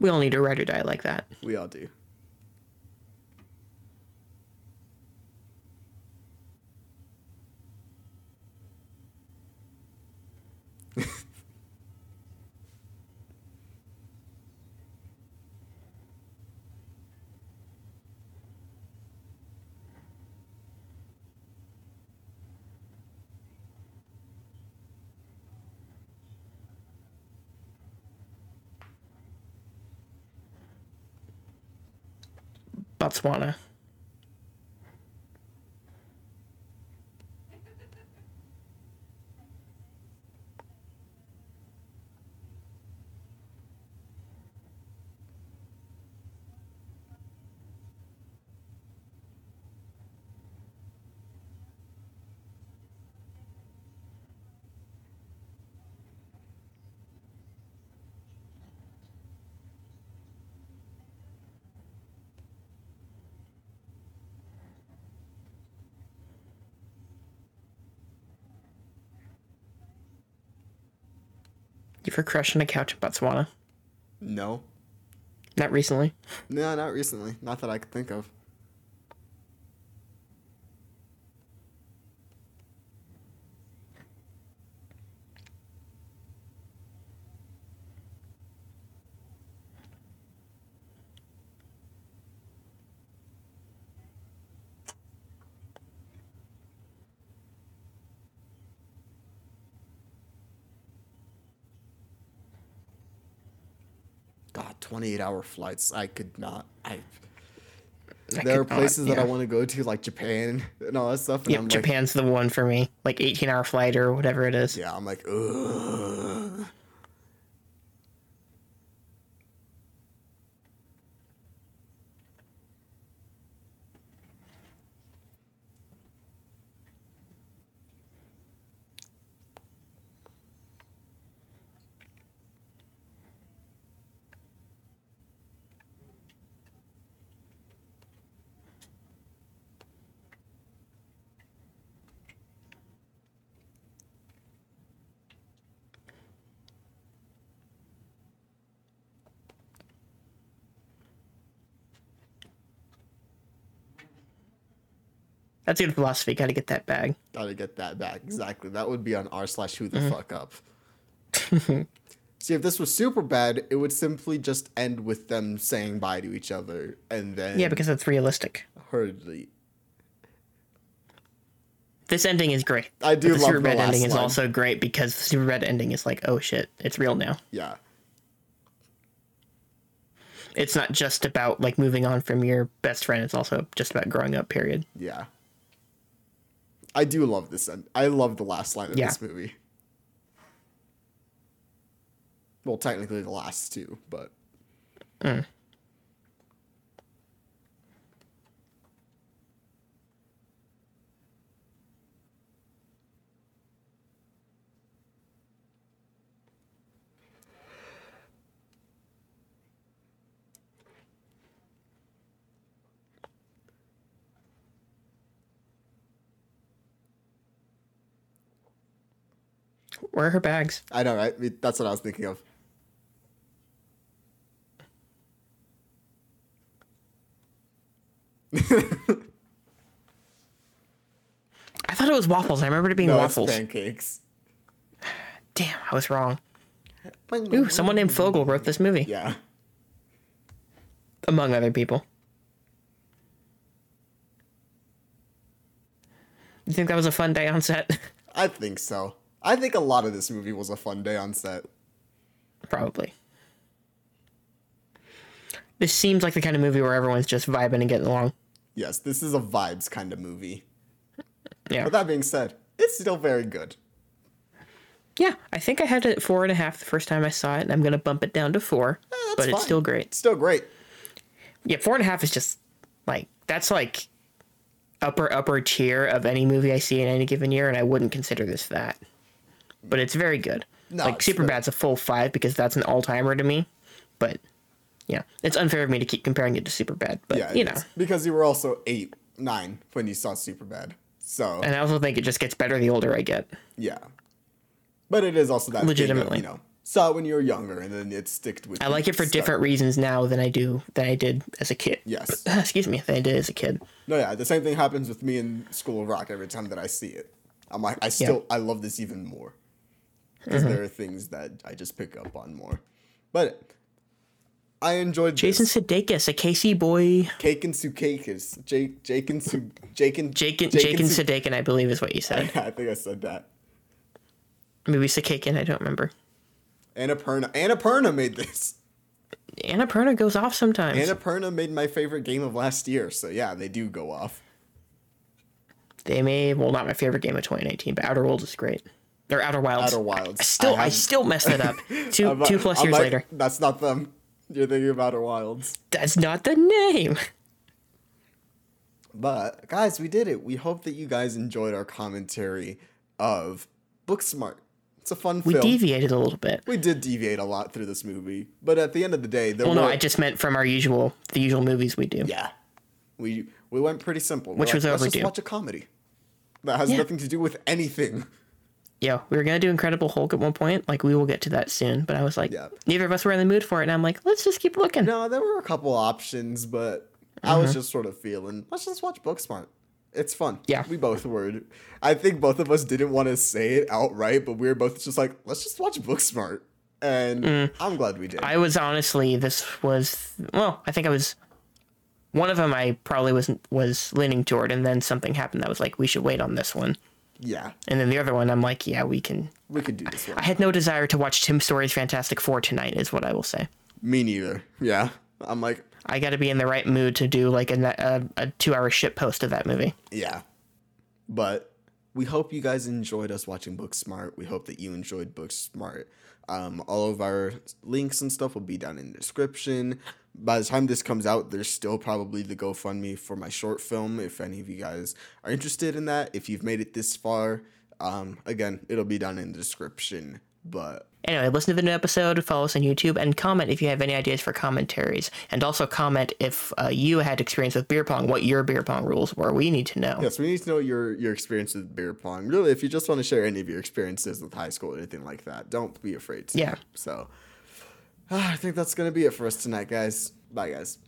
We all need a ride or die like that. We all do. Botswana. You ever on a couch in Botswana? No. Not recently. No, not recently. Not that I could think of. God, 28 hour flights. I could not. I. I there are could not, places that I want to go to, like Japan and all that stuff. And Yep, I'm like, Japan's the one for me. Like 18 hour flight or whatever it is. yeah, I'm like, ugh. That's a good philosophy. Got to get that bag. Gotta get that bag. Exactly. That would be on r slash who Mm-hmm. the fuck up. See, if this was Superbad, it would simply just end with them saying bye to each other and then Yeah, because it's realistic. hurriedly. This ending is great. I do But the love super the bad last ending is also great because the Superbad ending is like, oh shit, it's real now. Yeah. It's not just about like moving on from your best friend. It's also just about growing up. Period. Yeah. I do love this end. I love the last line of Yeah. this movie. Well, technically the last two, but mm. Where are her bags? I know, right? I mean, That's what I was thinking of. I thought it was waffles. I remember it being No, it's waffles. pancakes. Damn, I was wrong. Ooh, someone named Fogel wrote this movie, Yeah. among other people. You think that was a fun day on set? I think so. I think a lot of this movie was a fun day on set. Probably. This seems like the kind of movie where everyone's just vibing and getting along. Yes, this is a vibes kind of movie. Yeah. But that being said, it's still very good. Yeah, I think I had it at four and a half the first time I saw it, and I'm gonna bump it down to four. Eh, that's but it's still great. It's still great. Yeah, four and a half is just like that's like upper upper tier of any movie I see in any given year, and I wouldn't consider this that. But it's very good. No, like Superbad's a full five because that's an all timer to me. But yeah, it's unfair of me to keep comparing it to Superbad. But Yeah, you know, because you were also eight, nine when you saw Super Bad. So and I also think it just gets better the older I get. yeah, but it is also that thing of, Legitimately. you know, saw it when you were younger, and then it sticked with. I like it for different reasons now than I do than I did as a kid. Yes. Excuse me, than I did as a kid. No, yeah, the same thing happens with me in School of Rock every time that I see it. I'm like, I still, I love this even more because Mm-hmm. there are things that I just pick up on more. But I enjoyed Jason this. Sudeikis, a Casey boy. Cake and Sudeikis. Jake, Jake and Su, Jake and Jake and, Jake Jake and Sudeikis, I believe is what you said. I think I said that. Maybe Sudeikis, I don't remember. Annapurna. Annapurna made this. Annapurna goes off sometimes. Annapurna made my favorite game of last year, so yeah, they do go off. they may, well, not my favorite game of 2019, but Outer Worlds is great. Or Outer Wilds. Outer Wilds. I still, I, have- still messed it up. 2 I'm- two plus I'm years like, later. That's not them. You're thinking of Outer Wilds. That's not the name. But guys, we did it. We hope that you guys enjoyed our commentary of Booksmart. It's a fun We film. deviated a little bit. we did deviate a lot through this movie, but at the end of the day, there Well, no, I just meant from our usual, the usual movies we do. yeah, we we went pretty simple. We're Which was Let's just watch a comedy that has Yeah. nothing to do with anything. Yeah, we were gonna do Incredible Hulk at one point. Like we will get to that soon. But I was like, Yeah. neither of us were in the mood for it, and I'm like, let's just keep looking. No, there were a couple options, but I Mm-hmm. was just sort of feeling, let's just watch Booksmart. It's fun. Yeah. We both were. I think both of us didn't want to say it outright, but we were both just like, let's just watch Booksmart. And I'm glad we did. Mm. I was honestly, this was well, I think I was one of them. I probably wasn't was leaning toward, and then something happened that was like, we should wait on this one. Yeah, And then the other one, I'm like, yeah, we can. we could do this one. I had no desire to watch Tim Story's Fantastic Four tonight, is what I will say. Me neither. Yeah. I'm like, I got to be in the right mood to do like a, a, a two hour shit post of that movie. yeah. But we hope you guys enjoyed us watching Booksmart. We hope that you enjoyed Booksmart. Um, all of our links and stuff will be down in the description. By the time this comes out, there's still probably the GoFundMe for my short film. If any of you guys are interested in that, if you've made it this far, um, again, it'll be down in the description. But Anyway, listen to the new episode, follow us on YouTube, and comment if you have any ideas for commentaries. And also comment if uh, you had experience with beer pong, what your beer pong rules were. We need to know. yes, we need to know your your experience with beer pong. Really, if you just want to share any of your experiences with high school or anything like that, don't be afraid to. Yeah. So, I think that's gonna be it for us tonight, guys. Bye, guys.